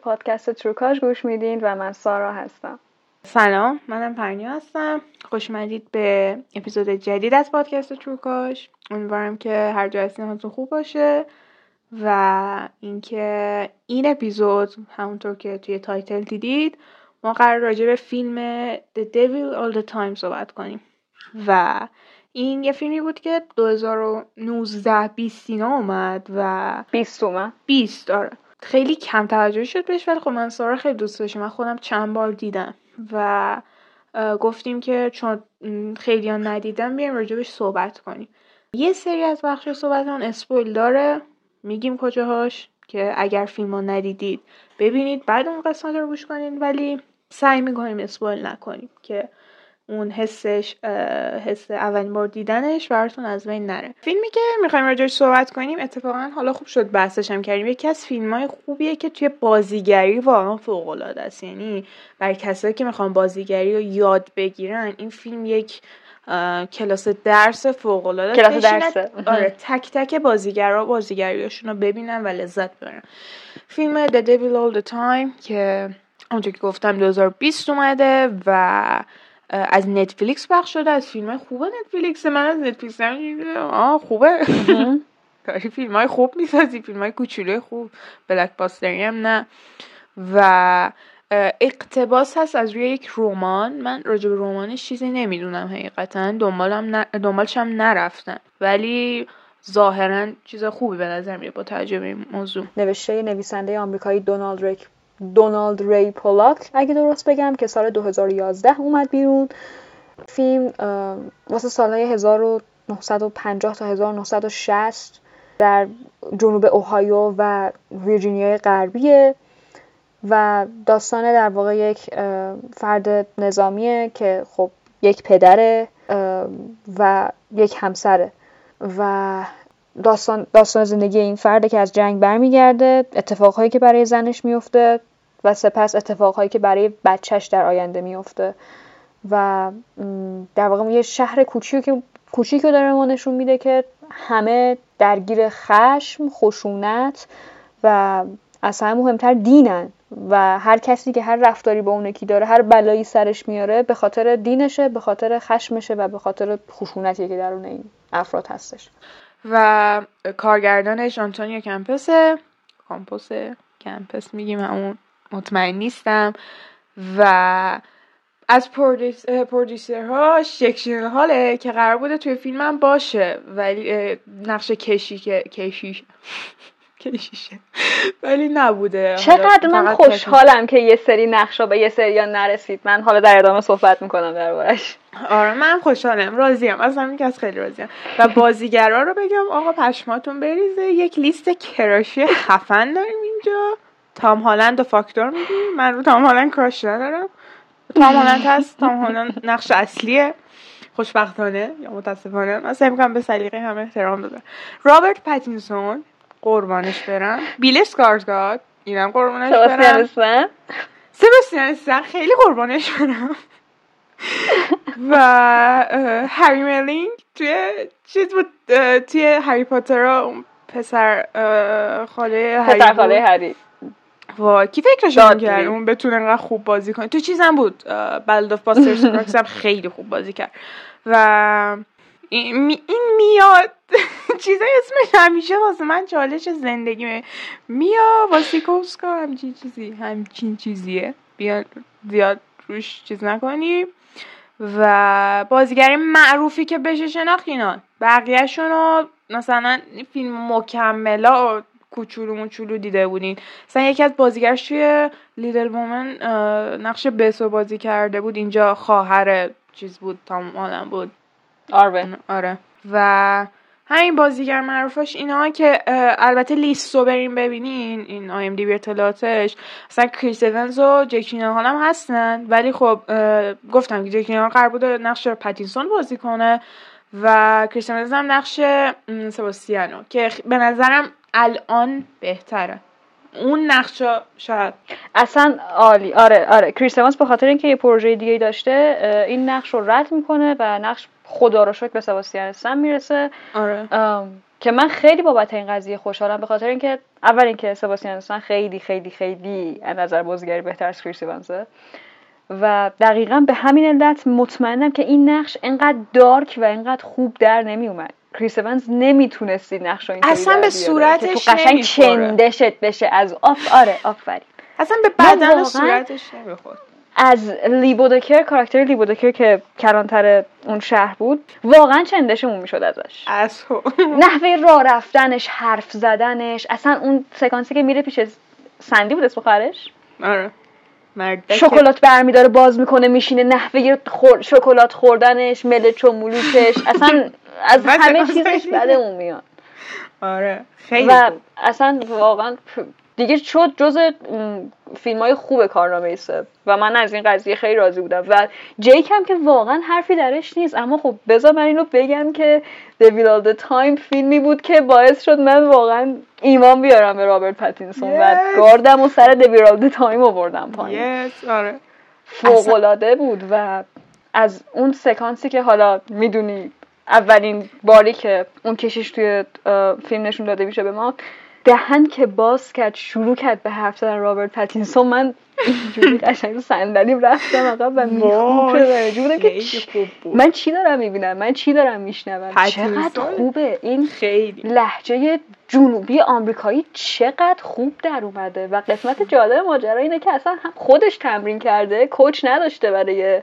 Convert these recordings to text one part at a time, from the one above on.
پادکست تروکاش گوش میدین و من سارا هستم. سلام منم پرنیا هستم. خوش اومدید به اپیزود جدید از پادکست تروکاش. امیدوارم که هر جا هستین حالتون خوب باشه و اینکه این اپیزود همونطور که توی title دیدید ما قرار راجع به فیلم The Devil All the Time صحبت کنیم. و این یه فیلمی بود که 2019 20 اینا اومد و 20 تومن 20 آره. خیلی کم توجه شد بهش ولی خب من سارا خیلی دوست داشتم من خودم چند بار دیدم و گفتیم که چون خیلی ها ندیدم بیایم راجبش صحبت کنیم. یه سری از بخش صحبتمون اسپویل داره. میگیم کجاهاش که اگر فیلم ها ندیدید ببینید بعد اون قسمت رو گوش کنید ولی سعی می‌کنیم اسپویل نکنیم که اون حسش حس اولین بار دیدنش براتون از بین نره فیلمی که می‌خوایم راجعش صحبت کنیم اتفاقا حالا خوب شد بحثش هم کردیم یکی از فیلم های خوبیه که توی بازیگری واقعا فوق العاده است یعنی برای کسایی که می‌خوان بازیگری رو یاد بگیرن این فیلم یک کلاس درس فوق العاده. کلاس درسه. آره تک تک بازیگرا بازیگریاشون رو ببینن و لذت ببرن فیلم The Devil All the Time که اونجا که گفتم 2020 اومده و از نتفلیکس پخش شده از فیلم های خوبه نتفلیکس. من از نتفلیکس آه خوبه. داری فیلم های خوب می‌سازی فیلم های کوچولوی خوب. بلک باستری هم نه. و اقتباس هست از روی یک رمان. من راجع به رمانش چیزی نمی‌دونم حقیقتا. دنبالم ن... دنبالش هم نرفتم. ولی ظاهرا چیز خوبی به نظر میاد با توجه به این موضوع. نوشته نویسنده آمریکایی دونالد ریک دونالد ری پولاک. اگه درست بگم که سال 2011 اومد بیرون. فیلم واسه سالهای 1950 تا 1960 در جنوب اوهایو و ویرجینیای غربیه و داستان در واقع یک فرد نظامیه که خب یک پدره و یک همسره. و داستان داستان زندگی این فرده که از جنگ برمیگرده اتفاقهایی که برای زنش میفته و سپس اتفاقهایی که برای بچهش در آینده میفته. و در واقع یه شهر کوچیک که کوچیک داره ما نشون میده که همه درگیر خشم خشونت و از مهمتر دینن. و هر کسی که هر رفتاری با اون یکی داره هر بلایی سرش میاره به خاطر دینشه به خاطر خشمشه و به خاطر خشونتی که درون این افراد هستش. و کارگردانش آنتونیو کمپسه. کامپوس کمپس میگیم همون مطمئن نیستم. و از اه، پرودیسرهاش یک حاله که قرار بوده توی فیلمم باشه. ولی نقش کشی که کشیش کشیشه. ولی نبوده. چقدر؟ من خوشحالم که یه سری نقشا به یه سری نرسید. من حالا در ادامه صحبت می‌کنم دربارش آره من خوشحالم. راضیم. از همین که از خیلی راضیم. و بازیگرا رو بگم آقا پشماتون بریزه. یک لیست کراشی خفن داریم اینجا. تام هالند و فاکتور میگیم من رو تام هالند کراش ندارم. تام هالند هست. تام هالند نقش اصلیه. خوشبختانه یا متاسفانه. من سعی می‌کنم به سلیقه همه احترام بذارم رابرت پاتینسون قربانش برم. بیل اسکارزگارد اینم قربانش برم. سباستیان استن خیلی قربانش برم. و هری ملینگ توی چیز بود توی هری پاتر اون پسر خاله هری پسر. خاله هری. وای کی فکرش. کرد اون بتونه انقدر خوب بازی کنه؟ تو چیزم بود بلد آف باسترز خیلی خوب بازی کرد. و این, می- این میاد. چیزای اسمش همیشه واسه من چالش زندگی میا واسیکوسکا همچین چیزی همچین چیزیه. بیا زیاد روش چیز نکنی. و بازیگری معروفی که بشه شناخت اینا. بقیهشون رو مثلا فیلم مکملا کوچولو موچولو دیده بودین. مثلا یکی از بازیگرش توی Little Women نقش Beth و بازی کرده بود. اینجا خواهر چیز بود تام هالند بود. آروین آره. و همین بازیگر معروفش اینا که البته لیست رو بریم ببینین این IMDb اطلاعاتش مثلا کریس اونز و جک هال هم هستن. ولی خب گفتم که جک هال قرار بوده نقش پتینسون بازی کنه و کریس اونز هم نقش سباستیانو که به نظرم الان بهتره. اون نقش شاید. اصلا عالی. آره آره. کریس به خاطر اینکه یه پروژه دیگه داشته این نقش رو رد می‌کنه و نقش خدا رو شکر به سباستیان استن می‌رسه. آره. که من خیلی بابت این قضیه خوشحالم به خاطر اینکه اول اینکه سباستیان استن خیلی خیلی خیلی از نظر بازیگری بهتر از کریس و دقیقا به همین علت مطمئنم که این نقش انقدر dark و انقدر خوب در نمی اومد کریس اونز نمی‌تونست این نقش اینطوری اصلا به صورتش تو قشنگ. چندشت بشه از آف آره آفرین. اصلا به بدن صورتش نمی‌خورد از لی بودکر کاراکتر لی بودکر که کلانتر اون شهر بود واقعا چندشمون می‌شد ازش. از نحوه راه رفتنش حرف زدنش اصلا اون سکانسی که میره پیش سندی بود اسم خواهرش آره. مرد شکلات برمیداره باز می‌کنه میشینه نحوه خور... شکلات خوردنش ملچ و اصلا از همه چیزش بدمون میاد. آره خیلی و خوب. اصلا واقعا دیگه شد جز فیلم های خوب کارنامه سه و من از این قضیه خیلی راضی بودم. و جیک هم که واقعا حرفی درش نیست. اما خب بذار من اینو بگم که The Will of the Time فیلمی بود که باعث شد من واقعا ایمان بیارم به رابرت پتینسون. و Yes. گاردم و سر The Devil All the Time آوردم پایین. Yes, آره. فوق العاده بود. و از اون سکانسی که حالا می‌دونی اولین باری که اون کشیش توی فیلم نشون داده میشه به ما. دهن که باز کرد شروع کرد به حرف زدن رابرت پتینسون من اینجوری قشنگ صندلیم رفتم عقب و بودم که من چی دارم می‌بینم؟ من چی دارم میشنوم؟ چقدر خوبه. این خیلی. لهجه جنوبی آمریکایی چقدر خوب در اومده و قسمت جالب ماجرا اینه که اصلا هم خودش تمرین کرده کوچ نداشته برای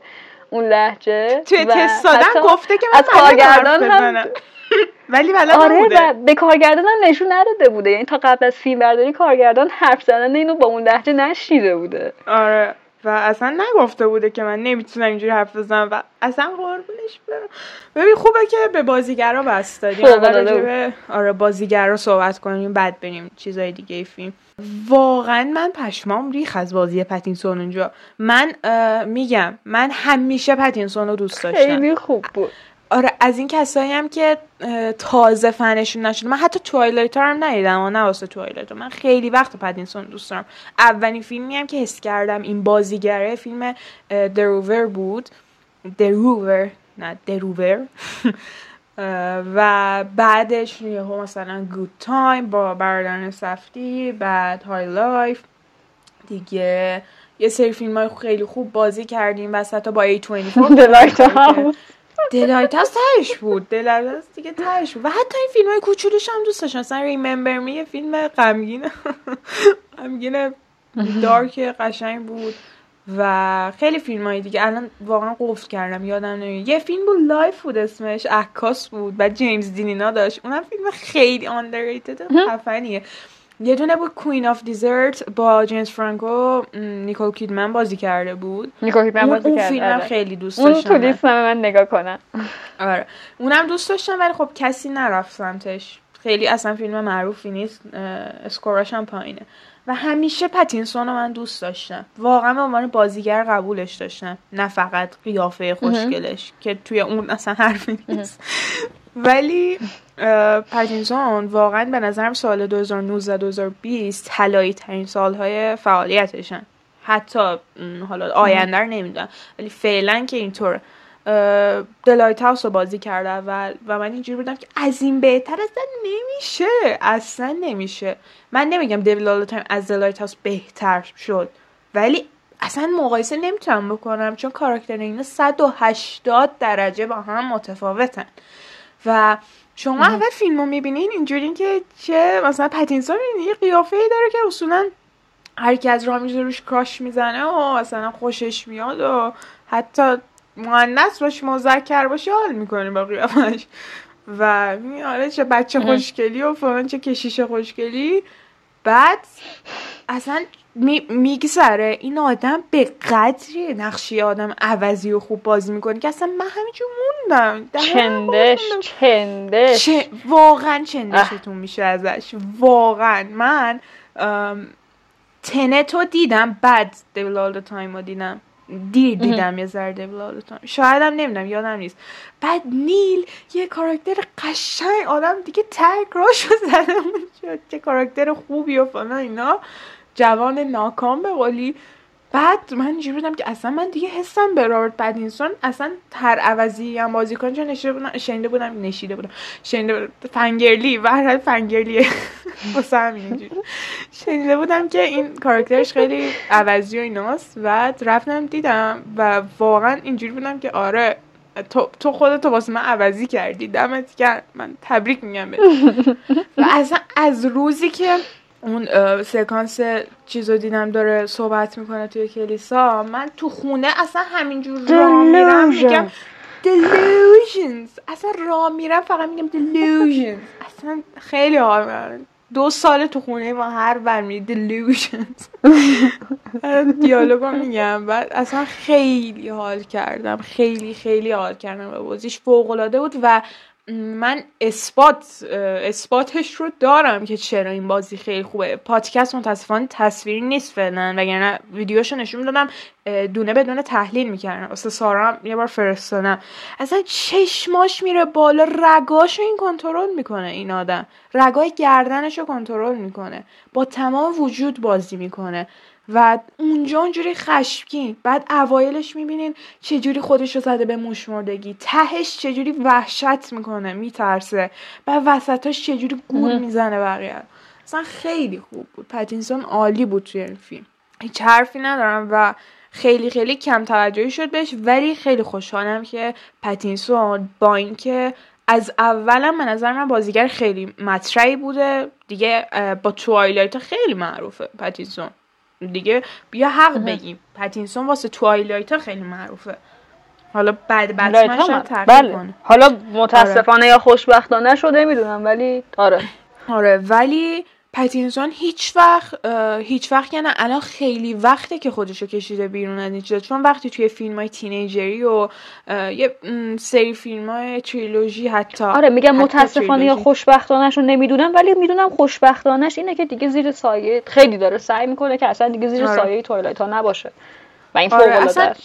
اون لحجه توی تست دادن گفته که من از کارگردان هم. ولی بلد آره نبوده و به کارگردان هم نشون نداده بوده. یعنی تا قبل از فیلم برداری کارگردان حرف زدن اینو با اون لحجه نشنیده بوده. آره. و اصلا نگفته بوده که من نمی‌تونم اینجوری حرف بزنم و اصلا قربونش برم. ببین خوبه که به بازیگرا بس دادیم. به آره بازیگرا صحبت کنیم بعد بریم چیزای دیگه فیلم. واقعا من پشمام ریخ از بازی پتینسون اونجا. من میگم من همیشه پتینسون رو دوست داشتم. خیلی خوب بود. آره از این کسایی هم که تازه فنشون نشده. من حتی Twilight هم ندیدم و نه واسه توایلایت من خیلی وقت پتینسون دوست دارم. اولین فیلمی هم که حس کردم این بازیگره فیلم The Rover بود. The Rover نه The Rover و بعدش یهو مثلا Good Time با برادران سفدی بعد High Life دیگه یه سری فیلم های خیلی خوب بازی کردیم وسط با A24 The Lighthouse. The Lighthouse تهش بود. The Lighthouse دیگه تهش بود. و حتی این فیلم های کوچولوش هم دوست داشتم مثلا Remember Me یه فیلم غمگین غمگین dark قشنگ بود. و خیلی فیلم های دیگه. الان واقعا قفل کردم. یادم نمیاد. یه فیلم بود Life بود اسمش. عکاس بود. و جیمز دین اینا داشت. اونم فیلم خیلی underrated خفنیه. یه دونه بود Queen of Desert با جیمز فرانکو نیکول کیدمن بازی کرده بود. نیکول کیدمن اون, بازی اون کرد فیلمم آره. خیلی دوست اون داشتم تو من. لیست من نگاه کنم. آره. اونم دوست داشتم ولی خب کسی نرفت سمتش. خیلی اصلا فیلم معروفی نیست score اش هم پایینه. و همیشه پتینسون رو من دوست داشتم. واقعا به عنوان بازیگر قبولش داشتم. نه فقط قیافه خوشگلش که توی اون اصلا حرفی نیست. ولی پتینسون واقعا به نظرم سال 2019-2020 طلایی ترین سالهای فعالیتشن. حتی حالا آینده رو نمی‌دونم ولی فعلا که اینطور The Lighthouse رو بازی کرده اول و من اینجوری بودم که از این بهتر اصلا نمیشه. اصلا نمیشه. من نمیگم دیویل آل از دلایت هاوس بهتر شد ولی اصلا مقایسه نمی‌تونم بکنم چون کاراکتر اینا 180 درجه با هم متفاوتن. و شما اول فیلم رو می‌بینین اینجوری که چه مثلا پتینسون یه قیافه ای داره که اصولا هر کی از راه روش کاش می‌زنه و مثلا خوشش میاد و حتی مؤنث باشه مذکر باشه حال می‌کنه با قیافش و آره چه بچه خوشگلی و فلان چه کشیش خوشگلی. بعد اصلا می- میگذره. این آدم به قدری نقشی آدم عوضی و خوب بازی می‌کنه که اصلا من همینجور موندم. چندش. چندش. چه واقعا چندشتون میشه ازش. واقعا. من ام، Tenet و دیدم بعد Devil All Time رو دیدم. دیر دیدم یه ذره دیول تایم شاید هم نمی‌دونم یادم نیست. بعد نیل یه کاراکتر قشنگ آدم دیگه تگ راشو زده چه کاراکتر خوبی و فلان اینا. جوان ناکام به قولی. بعد من اینجوری بودم که اصلا من دیگه حسم به رابرت پدینسون اصلا هر عوضی هم بازی کنه چون نشیده بودم شنیده بودم نشیده بودم. شنیده بودم. فنگرلی و هر حال فنگرلیه واسه همین شنیده بودم که این کاراکترش خیلی عوضی و ایناست. و رفتم دیدم و واقعا اینجوری بودم که آره تو, تو خودتو واسه من عوضی کردی. دمت گرم. من تبریک میگم بهت. و اصلا از روزی که اون سکانس چیز رو دیدم داره صحبت می‌کنه توی کلیسا. من تو خونه اصلا همینجور راه میرم میگم delusions. اصلا راه میرم فقط میگم delusions. اصلا خیلی حال. دو سال تو خونه ما هر بر می delusions. دیالوگو میگم. بعد اصلا خیلی حال کردم. خیلی خیلی حال کردم. و بازیش فوق العاده بود و من اثبات اثباتش رو دارم که چرا این بازی خیلی خوبه. پادکست متاسفانه تصویری نیست فعلا وگرنه ویدیوشو نشون می‌دادم اه، دونه به دونه تحلیل می‌کردم. واسه سارا یه بار فرستادم. اصلا چشماش میره بالا رگاشو این کنترل می‌کنه این آدم. رگای گردنش رو کنترل می‌کنه. با تمام وجود بازی می‌کنه. و اونجا اونجوری خشمگین. بعد اوایلش می‌بینین چجوری خودش رو زده به موشمردگی تهش چجوری وحشت می‌کنه میترسه. بعد وسطاش چجوری گول می‌زنه بقیه. اصلا خیلی خوب بود. پتینسون عالی بود توی این فیلم. هیچ حرفی ندارم و خیلی خیلی کم توجهی شد بهش ولی خیلی خوشحالم که پتینسون با اینکه از اولم به نظر من بازیگر خیلی مطرحی بوده. دیگه با Twilight خیلی معروفه پتینسون. دیگه بیا حق بگیم. پتینسون واسه Twilight خیلی معروفه. حالا بعد بتمن شاید بله. کنه. حالا متاسفانه یا خوشبختانه شده می‌دونم ولی آره. آره ولی پتینسون هیچ وقت هیچ وقت یعنی الان خیلی وقته که خودشو کشیده بیرون از این چیزا چون وقتی توی فیلم های teenager ی و یه سری فیلم های تریلوژی حتی آره میگم متاسفانه یا. خوشبختانش رو نمی‌دونم ولی می‌دونم خوشبختانش اینه که دیگه زیر سایه خیلی داره سعی می‌کنه که اصلا دیگه زیر آره. سایه تویلایت ها نباشه و این آره،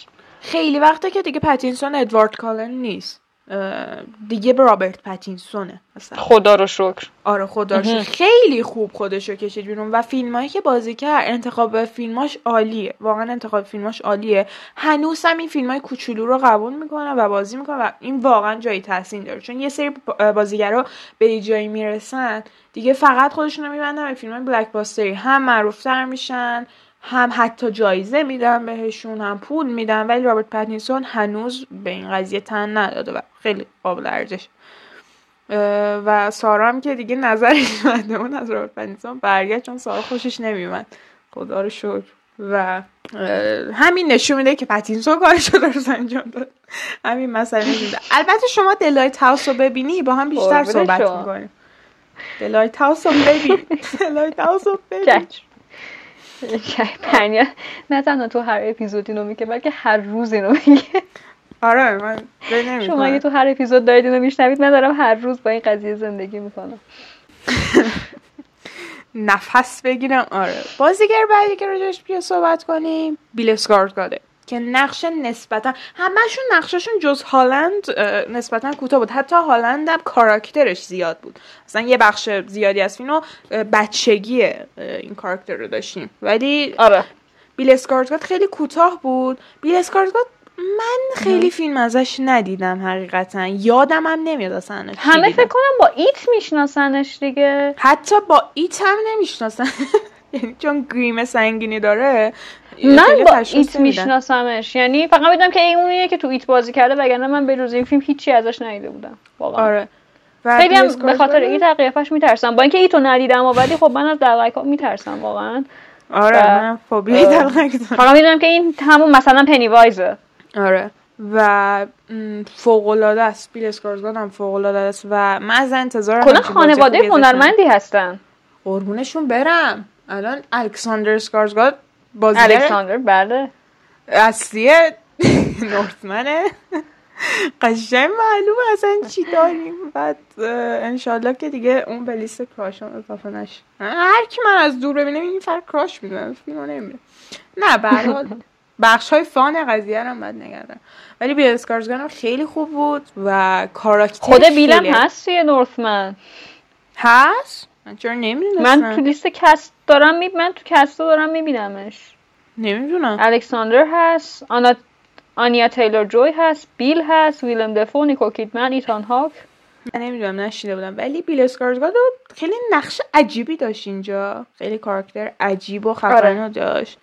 خیلی وقته که دیگه پتینسون ادوارد کالن نیست دیگه به رابرت پتینسونه مثلا خدا رو شکر. آره خدا رو شکر. خیلی خوب خودشو کشید بیرون و فیلمایی که بازی کرد انتخاب فیلماش عالیه. واقعا انتخاب فیلماش عالیه. هنوز هم این فیلم های کوچولو رو قبول می‌کنه و بازی می‌کنه و این واقعا جایی تاثیر داره. چون یه سری بازیگرا به جایی می‌رسن دیگه فقط خودشون رو میبندن به فیلم های blockbuster ی هم معروفتر میشن هم حتی جایزه میدن بهشون هم پول میدن ولی رابرت پتینسون هنوز به این قضیه تن نداده و خیلی قابل ارزش. و سارا هم که دیگه نظرش اومده اون از رابرت پتینسون برگشت چون سارا خوشش نمیومد. خدا رو شکر. و همین نشون میده که پتینسون کارش رو درست انجام داد. همین مسئله نشون میده. البته شما دلایت هاوس رو ببینی با هم بیشتر صحبت. می‌کنیم. دلایت هاوس رو ببین. دلایت هاوس رو ببین. چش پرنیا نه تنها تو هر اپیزود اینو میگه بلکه هر روز اینو میگه. آره من شما اگه تو هر اپیزود دارید اینو میشنوید من دارم هر روز با این قضیه زندگی می‌کنم. نفس بگیرم. آره. بازیگر بعدی که راجعش بیا صحبت کنیم بیل اسکارگاده. که نقش نسبتا همشون نقششون جز هالند نسبتا کوتاه بود. حتی هالند هم کاراکترش زیاد بود. مثلا یه بخش زیادی از فیلم رو اه، بچگی این کاراکتر رو داشتیم. ولی آره. بیل اسکارگاد خیلی کوتاه بود. بیل اسکارگاد من خیلی فیلم ازش ندیدم حقیقتا. یادم هم نمیاد اصلا همه. فکر کنم با ایت میشناسنش دیگه. حتی با ایت هم نمی‌شناسن. یعنی چون گریم سنگینی داره من با ایت. میشناسمش. یعنی فقط می‌دونم که این اونیه که تو ایت بازی کرده وگرنه من به جز این فیلم هیچی ازش ندیده بودم. واقعا. آره. خیلی هم به خاطر ایت قیافش میترسم. با اینکه ایتو ندیدم ولی خب من از دلغک ها میترسم واقعا. آره من فوبیای اه. دلغک دارم. فقط می‌دونم که این همون مثلا پنی وایزه آره. و فوق العاده است. بیل اسکارزگارد هم فوق العاده است. و من از انتظار کلا خانواده هنرمندی هستن. قربونشون برم. الان الکساندر سکارزگارد بازیگر الکساندر بله. اصلی نورتمنه قشنگ معلومه اصلا چی داریم. بعد انشالله که دیگه اون به لیست کراشان اضافه نشه. هر کی من از دور ببینه این فر کراش می‌دونم فیلمو نمی‌بینه نه به هر حال بخش های فان قضیه رو هم باید نگردم ولی بیل اسکارزگارد هم خیلی خوب بود و کاراکتر خود بیلم هست توی نورثمن هست؟ من چرا نمی‌دونستم؟ من تو لیست cast دارم می... من تو cast دارم میبینمش. نمی‌دونم. الکساندر هست آنا آنیا تیلور جوی هست بیل هست ویلم دفو نیکول کیدمن ایتان هاک. من نمی‌دونم نشنیده بودم. ولی بیل اسکارزگارد خیلی نقش عجیبی داشت اینجا. خیلی کاراکتر عجیب و خفن رو داشت.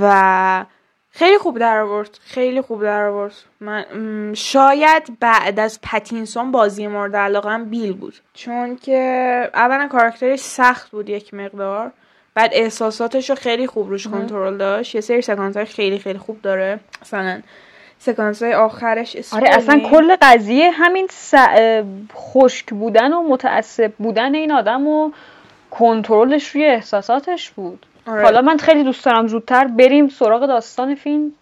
و خیلی خوب در آورد. خیلی خوب در آورد. من شاید بعد از پتینسون بازی مورد علاقه بیل بود. چون که اولا کاراکترش سخت بود یک مقدار. بعد احساساتش رو خیلی خوب روش کنترل داشت. یه سری سکانس های خیلی خیلی خوب داره. مثلا سکانس های آخرش آره اصلا. کل قضیه همین س... خشک بودن و متعصب بودن این آدم و کنترلش روی احساساتش بود. آره. حالا من خیلی دوست دارم زودتر بریم سراغ داستان فیلم.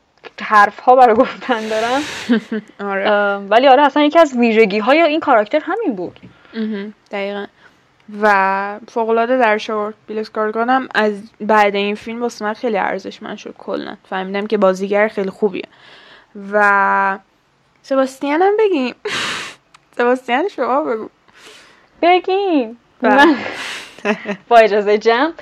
حرف ها برای گفتن دارم. آره. ولی آره اصلا یکی از ویژگی های این کاراکتر همین بود. دقیقا. و فوقالعاده درش آورد بیل اسکارگارد هم از بعد این فیلم واسه من خیلی ارزشمند شد کلا. فهمیدم که بازیگر خیلی خوبیه. و سباستیان هم بگیم. سباستیان شما بگو. بگیم. بله. با اجازه جمع.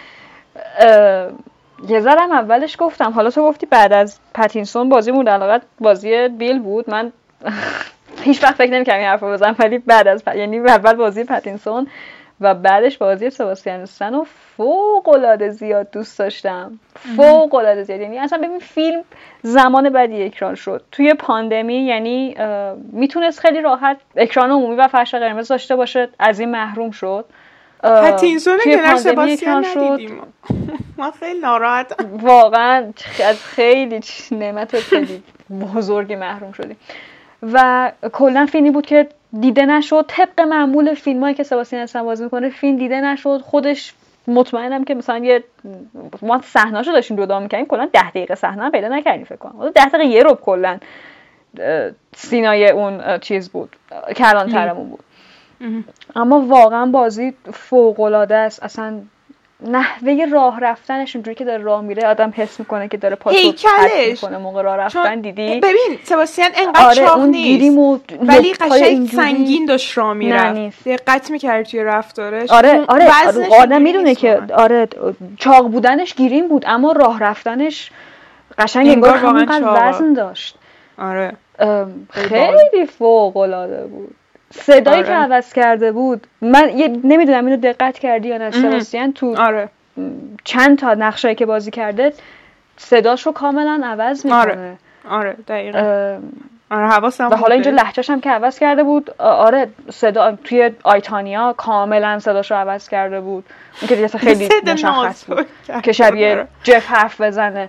یه ذرم اولش گفتم. حالا تو گفتی بعد از پتینسون بازی مورد علاقت بازی بیل بود. من هیچ وقت فکر نمی‌کردم این حرفو بزنم ولی بعد از پ- یعنی اول بازی پتینسون و بعدش بازی سباستیان استن رو فوق العاده زیاد دوست داشتم. فوق العاده زیاد. یعنی اصلا ببین فیلم زمان بدی اکران شد. توی پاندمی یعنی می‌تونست خیلی راحت اکران عمومی و فرش قرمز داشته باشه از این محروم شد. پتینسون سباستیان اکران شد. ندیدیم. من خیلی ناراحتم. واقعا از خیلی نعمت خیلی بزرگی محروم شدیم. و کلا فیلمی بود که دیده نشد. طبق معمول فیلم هایی که سباستین استن بازی می‌کنه فیلم دیده نشد. خودش مطمئنم که مثلا یه ما صحنه‌اشو داشتیم جدا می‌کردیم. کلا ده دقیقه صحنه هم پیدا نکردیم فکر کنم. ده دقیقه یه رب کلا سینای اون چیز بود. کلانترمون بود. اما واقعا بازی فوق العاده است اصلا نحوه راه رفتنش اونجوری که داره راه میره آدم حس می‌کنه که داره هیکلش. پرت می‌کنه موقع راه رفتن چون دیدی ببین سباستیان انقدر آره چاق اون نیست و ولی قشنگ. سنگین داشت راه می‌رفت. دقت می‌کرد توی رفتارش آره آره, آره آدم می‌دونه که. آره چاق بودنش گیریم بود اما راه رفتنش قشنگ انگار همونقدر. وزن داشت آره خیلی فوق العاده بود صدایی آره. که عوض کرده بود من یه نمی‌دونم اینو دقت کردی یا نه سباستین تو آره چند تا نقشایی که بازی کرده صداش رو کاملا عوض می‌کنه آره. آره دقیقا آره حواسم و حالا اینجا. لحجهش هم که عوض کرده بود آره صدا توی آیتانیا کاملا صداش رو عوض کرده بود اون که دیگه خیلی مشخص بود که شبیه آره. جف حرف بزنه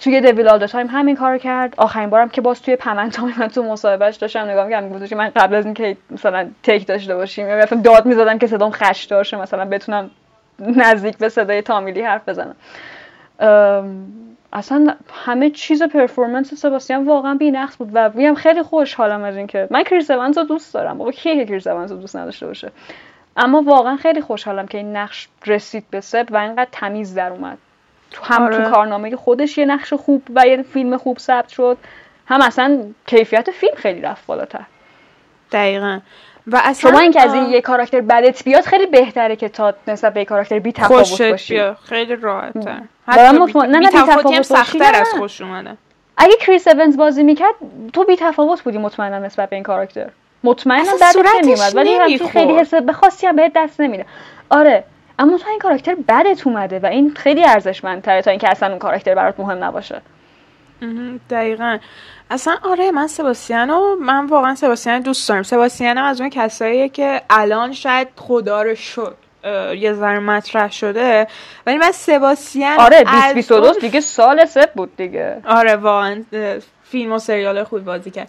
توی Devil All the Time همین کار کرد. آخرین بارم که باز توی Pam & Tommy من تو مصاحبهش داشتم نگاه می‌کردم گفتش من قبل از اینکه مثلا take داشته باشیم یا مثلا داد می‌زدم که صدام خش داشته مثلا بتونم نزدیک به صدای تامی لی حرف بزنم. اصلا همه چیز performance سباستیان واقعا بی‌نقص بود و میگم خیلی خوشحالم از اینکه من کریس رو دوست دارم. بابا کیه که کریس رو دوست نداشته باشه؟ اما واقعا خیلی خوشحالم که این نقش رسید به سب و اینقدر تمیز در اومد. تو هم آره. تو کارنامه خودش یه نقش خوب و یه فیلم خوب ثبت شد. هم اصلا کیفیت فیلم خیلی رفت بالاتر. دقیقا. و اصلا شما اینکه از این یه کاراکتر بدت بیاد خیلی بهتره که تا نسبت به کاراکتر بی تفاوت باشی. بیا خیلی راحت تر دارم حتی مطمئن- نه، نه، باشی، سختتر از. خوش اومدن اگه کریس اونز بازی می‌کرد تو بی تفاوت بودی مطمئنم نسبت به این کاراکتر. بعدش صورتش نمیومد ولی. خیلی حس به خاصی هم بهت دست نمیده. آره. اما تو این کاراکتر بدت اومده و این خیلی ارزشمندتره تا اینکه اصلا اون کاراکتر برات مهم نباشه. دقیقا. اصلا آره من سباستیانو من واقعا سباستیان دوست دارم. سباستیانم از اون کساییه که الان شاید خدا رو شد یه ذره مطرح شده ولی من سباستیان آره از 2022 اون- دیگه سال سه بود دیگه. آره واقعا فیلم و سریال خوبی بازی کرد.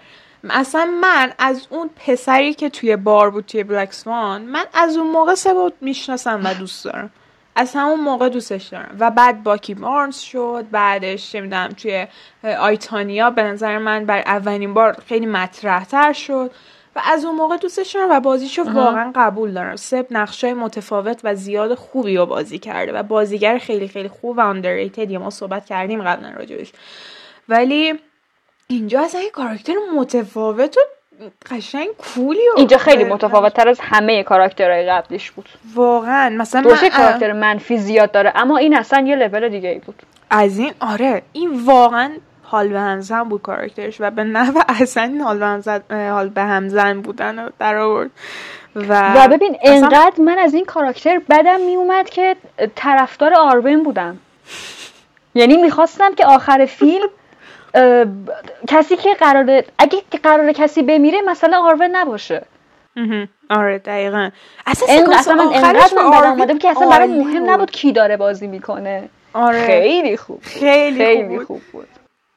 اصلا من از اون پسری که توی بار بود توی بلک سوان من از اون موقع سبا می‌شناسم و دوست دارم. از همون موقع دوستش دارم. و بعد باکی بارنز شد بعدش چه می‌دونم توی آیتانیا به نظر من بر اولین بار خیلی مطرح تر شد. و از اون موقع دوستش دارم و بازیشو واقعا قبول دارم. سب نقشای متفاوت و زیاد خوبی رو بازی کرده و بازیگر خیلی خیلی خوب و underrated. ما صحبت کردیم قبلا راجبش. ولی اینجا اصلا یه کاراکتر متفاوت و قشنگ کولی و اینجا خیلی متفاوت تر از همه کاراکترهای قبلیش بود. واقعا مثلا من کاراکتر منفی زیاد داره اما این اصلا یه لول دیگه ای بود. از این آره این واقعا حال به همزن بود کاراکترش و به نحو اصلا این حال به همزن حال به همزن بودن رو در آورد. و, و ببین انقدر من از این کاراکتر بدم میومد که طرفدار آروین بودم. یعنی می‌خواستم که آخر فیلم کسی که قراره اگه قراره کسی بمیره مثلا آروین نباشه. آره دقیقا اصلا سکانس اصلا من انقدر من که اصلا برای مهم بود. نبود کی داره بازی می‌کنه آره خیلی خوب. خیلی, خیلی خوب بود.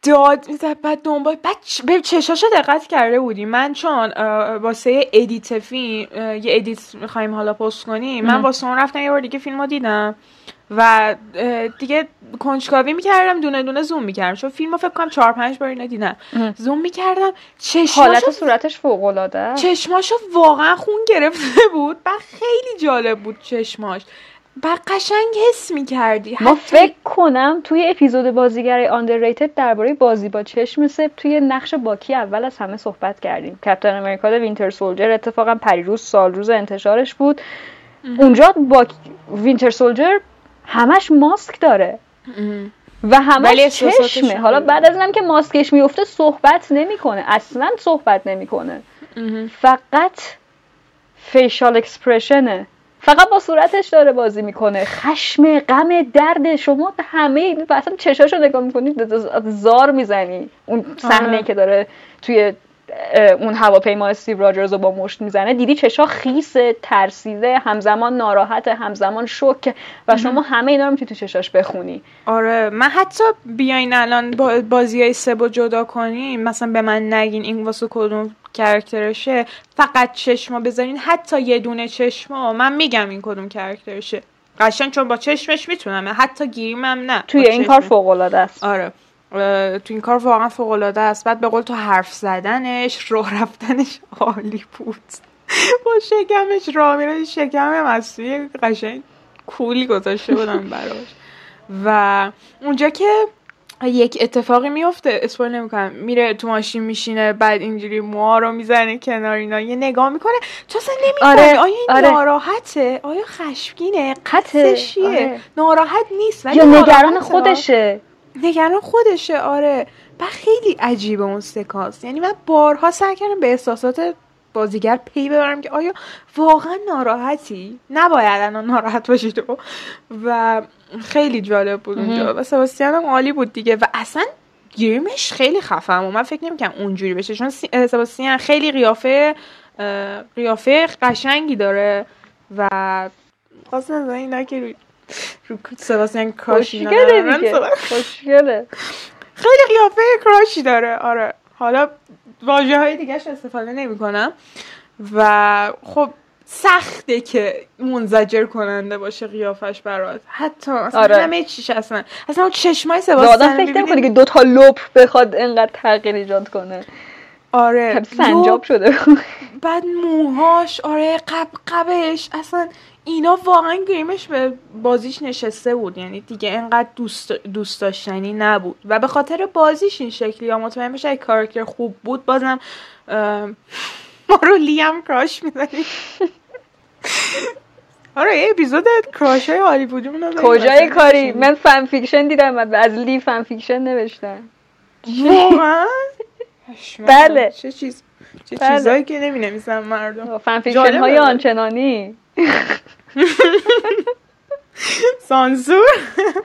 داد می‌زد بعد دنبال بعد به چشاشو دقت کرده بودی من چون واسه edit فیلم یه edit می‌خوایم حالا پست کنیم من. واسه اون رفتم یه بار دیگه فیلم رو دیدم و دیگه کنجکاوی می‌کردم دونه دونه زوم می‌کردم. چون فیلم رو فکر کنم چهار پنج بار اینا دیدم. زوم می‌کردم. چشماشو حالت صورتش فوق العاده چشماشو واقعا خون گرفته بود. و خیلی جالب بود چشماش. و قشنگ حس می‌کردی. ما فکر کنم توی اپیزود بازیگر underrated درباره بازی با چشم سب توی نقش باکی اول از همه صحبت کردیم. Captain America Winter Soldier اتفاقا پریروز سال روز انتشارش بود. اونجا با Winter Soldier همش ماسک داره. و همش احساساتش چشمه. حالا. بعد از اینم که ماسکش میفته صحبت نمی‌کنه. اصلا صحبت نمی‌کنه. فقط فیشال اکسپرشنه فقط با صورتش داره بازی می‌کنه. خشم غم درد. شما همه اصلا چشاشو نگاه می‌کنید زار می‌زنی. اون صحنه آره. که داره توی اون هواپیما استیو راجرز رو با مشت می‌زنه. دیدی چشا خیسه ترسیده همزمان ناراحت همزمان شوک. و شما همه اینا رو می‌تونی تو چشاش بخونی. آره من حتی بیاین الان با بازی های سه با جدا کنیم مثلا به من نگین این واسه کدوم کرکترشه فقط چشما بذارین حتی یه دونه چشما من میگم این کدوم کرکترشه. قشنگ چون با چشمش می‌تونم حتی گیریم هم نه توی این کار. فوق العاده است. آره. تو این کار واقعا فوق العاده است. بعد به قول تو حرف زدنش راه رفتنش عالی بود. با شکمش راه میره شکم مستی قشنگ کولی گذاشته بودم براش. و اونجا که یک اتفاقی میفته اسپویل نمی‌کنم میره تو ماشین میشینه بعد اینجوری موها رو می‌زنه کنار اینا یه نگاه می‌کنه. تو اصلا نمی‌فهمی. آره، آیا این آره. ناراحته؟ آیا خشمگینه؟ قطعه، آره. ناراحت نیست ولی یا نگران. خودشه. نگران خودشه آره. و خیلی عجیبه اون سکانس یعنی من بارها سعی کردم به احساسات بازیگر پی ببرم که آیا واقعا ناراحتی؟ نباید الان ناراحت باشی تو. و خیلی جالب بود اونجا. و سباستیان هم عالی بود دیگه. و اصلا گیرمش خیلی خفم و من فکر نمی‌کنم اونجوری بشه. چون سباستیان خیلی قیافه قیافه قشنگی داره. و خواست نزنه اینا که رو سباستیان کراش اینا خوشگله دیگه. خیلی قیافه کراشی داره. آره. حالا واژه های دیگهش استفاده نمی کنم و خب سخته که منزجر کننده باشه قیافش برات. حتی اصلا آره. همه چیش اصلا اصلا اون چشمای به سباستیان آدم فکر؟ نمی‌کنه که دو تا لپ بخواد انقدر تغییر ایجاد کنه. آره. سنجاب شده. بعد موهاش آره قب قبش. اصلا اینا واقعا گریمش به بازیش نشسته بود یعنی دیگه انقدر دوست, دوست داشتنی نبود و به خاطر بازیش این شکلی یا مطمئن بشه اگه کاراکتر خوب بود بازم ما رو لیم کراش می‌زنیم آره یه اپیزود کراش های بریم کجای کاری. من فن فیکشن دیدم از لی فن فیکشن نوشتم واقعا. بله. چه چیز چه بله. چیزایی که نمی نویسن مردم فن فیکشن. های آنچنانی سانسور؟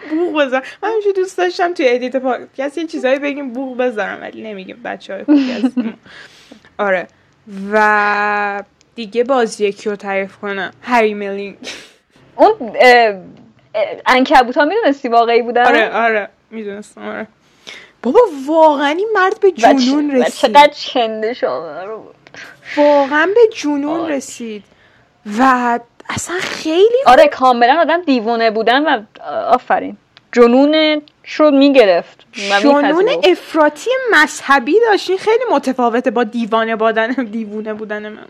بوق بذار من همیشه دوست داشتم توی ادیت پادکست یه چیزایی بگیم بوق بذارم ولی نمیگیم. بچه های خوبی هستیم. آره. و دیگه بازی کیو تعریف کنم. هری ملینگ اون عنکبوت ها می‌دونستی واقعی بودن؟ آره آره. می‌دونستم آره. بابا واقعا این مرد به جنون رسید چقدر چنده شما رو. بود واقعا به جنون. رسید. و اصلا خیلی آره کاملا آدم دیوونه بودن و آفرین. جنون شد می‌گرفت. جنون. افراطی مذهبی داشت. این خیلی متفاوته با دیوانه بودن دیوونه بودن من.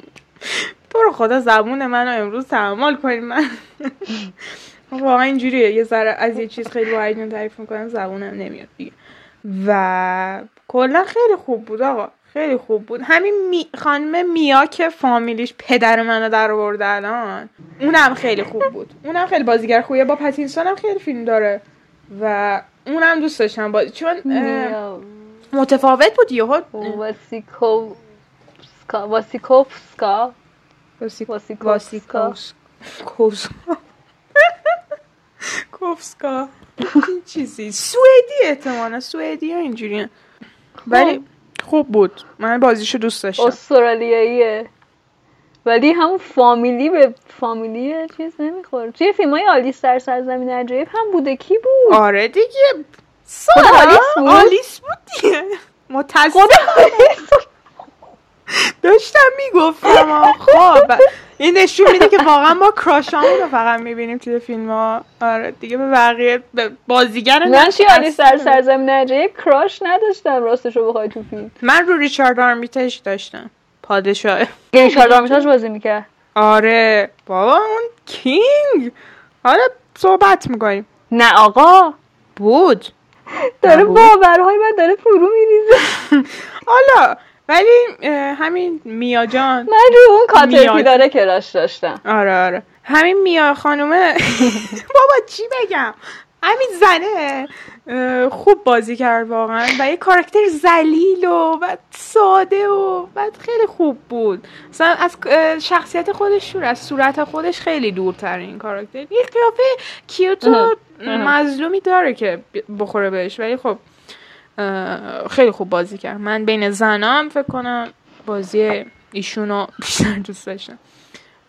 تو رو خدا زبون منو امروز تحمل کنید من واقعا اینجوریه. یه ذره از یه چیز خیلی با هیجان تعریف می‌کنم زبونم نمیاد دیگه. و کلا خیلی خوب بود آقا. خیلی خوب بود. همین می... خانم میا که فامیلیش پدر منو در آورده الان اونم خیلی خوب بود. اونم خیلی بازیگر خوبیه. با پتینسون هم خیلی فیلم داره. و اونم دوست داشتم. باز چون اه،. متفاوت بود یهو. واسیکوفسکا. واسیکوفسکا. واسیکوفسکا. کوفسکا چیزی؟ سوئدی احتمالا. سوئدی ها اینجوری ولی خوب بود. من بازیشو دوست داشتم. استرالیاییه. ولی همون فامیلی به فامیلی چیز نمی‌خوره. توی فیلم های آلیس در سرزمین عجایب هم بوده. کی بود؟ آره دیگه. خدا سارا. آلیس بود؟ آلیس بود دیگه. خدا داشتم می‌گفتم خب. این نشون میده که واقعا ما کراشامون رو فقط می‌بینیم توی فیلم ها. آره دیگه به بقیه به بازیگر من در اصلی سرزمین عجایب کراش نداشتم راستشو بخوای تو فیلم. من رو ریچارد آرمیتاژ داشتم پادشاه. ریچارد آرمیتاژ بازی می‌کرد؟ آره. بابا اون کینگ. حالا صحبت می‌کنیم. نه آقا. بود. داره. باورهای من داره فرو میریزه. حالا ولی همین میا جان. من رو اون کاترپیلاره میاد. داره کراش داشتم. آره آره. همین میا خانومه. بابا چی بگم؟ همین زنه. خوب بازی کرد واقعا و یه کاراکتر زلیل و بعد ساده و بعد خیلی خوب بود. مثلا از شخصیت خودش شور از صورت خودش خیلی دورتر این کاراکتر. یه قیافه کیوت و اه، اه. مظلومی داره که بخوره بهش. ولی خب خیلی خوب بازی کرد. من بین زنام فکر کنم بازی ایشونو بیشتر دوست داشتم.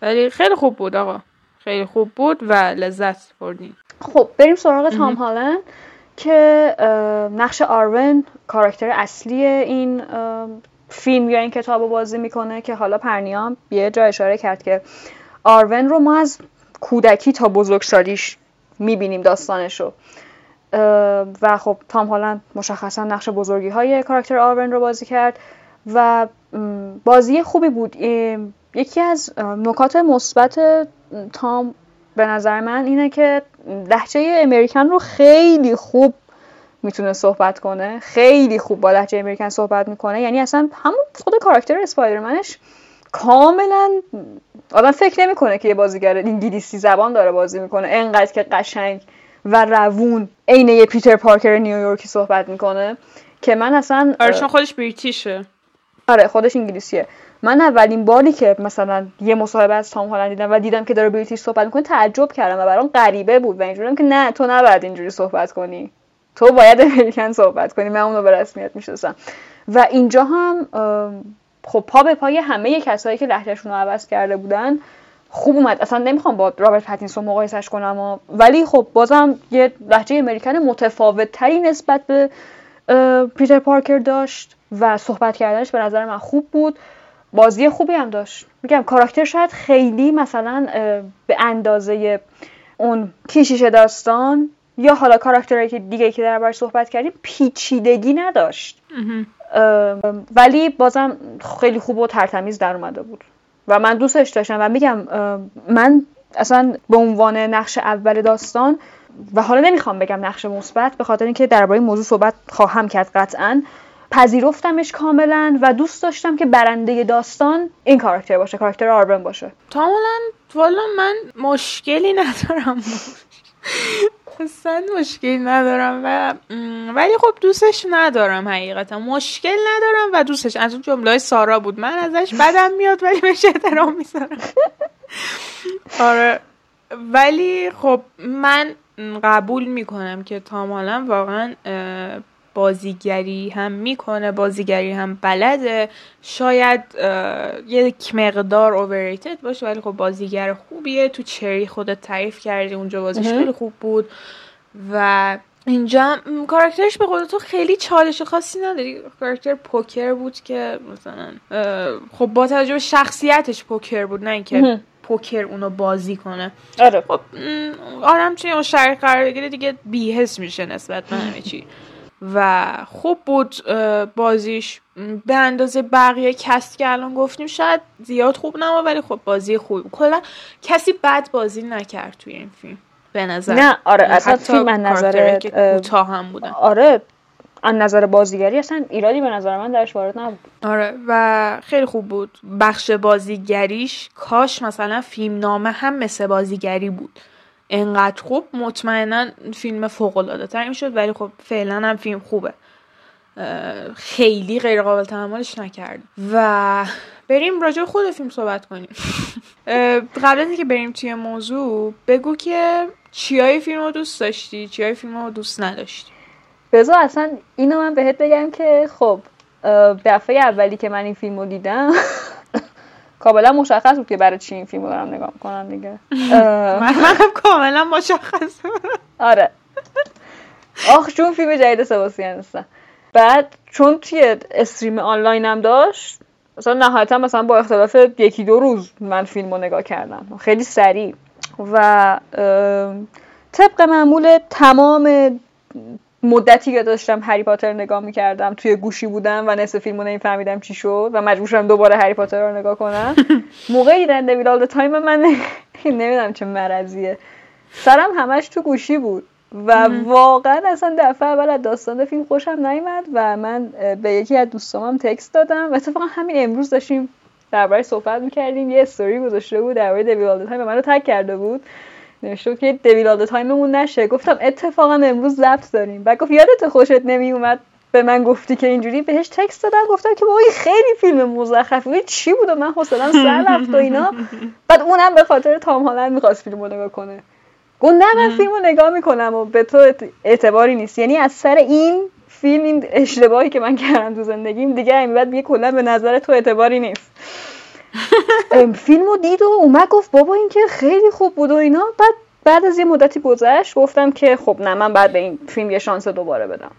ولی خیلی خوب بود آقا. خیلی خوب بود و لذت بردیم. خب بریم سراغ تام هالند که نقش آرون کاراکتر اصلی این فیلم یا این کتاب رو بازی می‌کنه که حالا پرنیام یه جا اشاره کرد که آرون رو ما از کودکی تا بزرگسالیش می‌بینیم داستانش رو و خب تام هالند مشخصا نقش بزرگی های کاراکتر آرون رو بازی کرد و بازی خوبی بود. یکی از نکات مثبت تام به نظر من اینه که لحجه امریکن رو خیلی خوب می‌تونه صحبت کنه. خیلی خوب با لحجه امریکن صحبت می‌کنه. یعنی اصلا همون خود کاراکتر اسپایدرمنش کاملا آدم فکر نمی‌کنه که یه بازیگر انگلیسی زبان داره بازی می‌کنه. انقدر که قشنگ و روون عین یه پیتر پارکر نیویورکی صحبت می‌کنه که من اصلا آره چون خودش بریتیشه. آره خودش انگلیسیه. من اولین باری که مثلا یه مصاحبه از تام هالند دیدم و دیدم که داره بریتیش صحبت می‌کنه تعجب کردم و برام غریبه بود و اینجوریم که نه تو نباید اینجوری صحبت کنی. تو باید امریکن صحبت کنی. من اونو به رسمیت می‌شناسم. و اینجا هم خب پا به پای همه کسایی که لهجهشون رو عوض کرده بودن خوب اومد. اصلا نمی‌خوام با رابرت پتینسون مقایسش کنم و ولی خب بازم یه لهجه امریکن متفاوت تری نسبت به پیتر پارکر داشت و صحبت کردنش به نظر من خوب بود. بازی خوبی هم داشت. میگم کاراکتر شاید خیلی مثلا به اندازه اون کیشیش داستان یا حالا کاراکترهایی که دیگه که دربارش صحبت کردیم پیچیدگی نداشت. ولی بازم خیلی خوب و ترتمیز در اومده بود. و من دوستش داشتم و میگم من اصلا به عنوان نقش اول داستان و حالا نمی‌خوام بگم نقش مثبت به خاطر اینکه درباره این موضوع صحبت خواهم کرد قطعا پذیرفتمش کاملا و دوست داشتم که برنده داستان این کاراکتر باشه کاراکتر آرون باشه. کاملا والا من مشکلی ندارم. اصلا مشکلی ندارم و ولی خب دوستش ندارم حقیقتا. مشکل ندارم و دوستش. از اون جمله سارا بود. من ازش بدم میاد ولی بهش احترام می‌ذارم. آره. ولی خب من قبول می‌کنم که تام واقعا بازیگری هم می‌کنه بازیگری هم بلده. شاید یک مقدار اووریتد باشه ولی خب بازیگر خوبیه. تو چری خودت تعریف کردی اونجا بازیش. خیلی خوب بود. و اینجا کاراکترش به قول تو خیلی چالش خاصی نداری. کاراکتر پوکر بود که مثلا خب با توجه به شخصیتش پوکر بود نه اینکه. پوکر اونو بازی کنه. آره. خب آدم چون مشترک قرار بگیره دیگه بیهس میشه نسبت به همه چی. و خوب بود بازیش به اندازه بقیه کست که الان گفتیم شاید زیاد خوب نما ولی خب بازی بود. کلا کسی بد بازی نکرد توی این فیلم به نظر. نه آره یعنی اصلا فیلم از نظر کوتاه هم بودن. آره از نظر بازیگری اصلا ایرادی به نظر من درش وارد نبود. آره و خیلی خوب بود. بخش بازیگریش کاش مثلا فیلم نامه هم مثل بازیگری بود. انقدر خوب مطمئنا فیلم فوق العاده تر می‌شد ولی خب فعلا هم فیلم خوبه. خیلی غیر قابل تحملش نکرد. و بریم راجع خود فیلم صحبت کنیم. قبل از اینکه بریم توی موضوع بگو که چیای فیلم رو دوست داشتی؟ چیای فیلم رو دوست نداشتی؟ بذار اصلا اینو من بهت بگم که خب دفعه اولی که من این فیلم رو دیدم کاملا مشخص بود که برای چی این فیلم دارم نگاه می‌کنم دیگه. منم کاملا مشخصه آره. آخ چون فیلم جدید سباسیان هستن. بعد چون توی استریم آنلاین هم داشت مثلا نهایتا مثلا با اختلاف یکی دو روز من فیلم رو نگاه کردم. خیلی سریع. و طبق معمول تمام مدتی که داشتم هری پاتر نگاه می‌کردم توی گوشی بودم و نصف فیلم رو نمیفهمیدم چی شد و مجبور شدم دوباره هری پاتر رو نگاه کنم. موقعی دیدن دویل آل تایم من نمی‌دونم چه مرضیه. سرم همش تو گوشی بود و واقعا اصلا دفعه اول از داستان فیلم خوشم نیومد و من به یکی از دوستامم تکست دادم و اتفاقا همین امروز داشتیم درباره صحبت می‌کردیم. یه استوری گذاشته بود درباره Devil All the Time و منو tag کرده بود. بود که Devil All the Time مون نشه. گفتم اتفاقا امروز ضبط داریم. و گفت یادت خوشت نمیومد؟ به من گفتی که اینجوری بهش text دادم گفتم که بابا این خیلی فیلم مزخرفی. چی بود؟ و من حوصله‌ام سر رفت و اینا. بعد اونم به خاطر تام هالند می‌خواست فیلمو نگاه کنه. گفت نه من فیلمو نگاه می‌کنم و به تو اعت- اعتباری نیست. یعنی از سر این فیلم این اشتباهی که من کردم تو زندگیم دیگه این بعد دیگه کلا به نظر تو اعتباری نیست. فیلمو دید و اومد گفت بابا این که خیلی خوب بود و اینا. بعد بعد از یه مدتی گذشت گفتم که خب نه من بعد به این فیلم یه شانس دوباره بدم.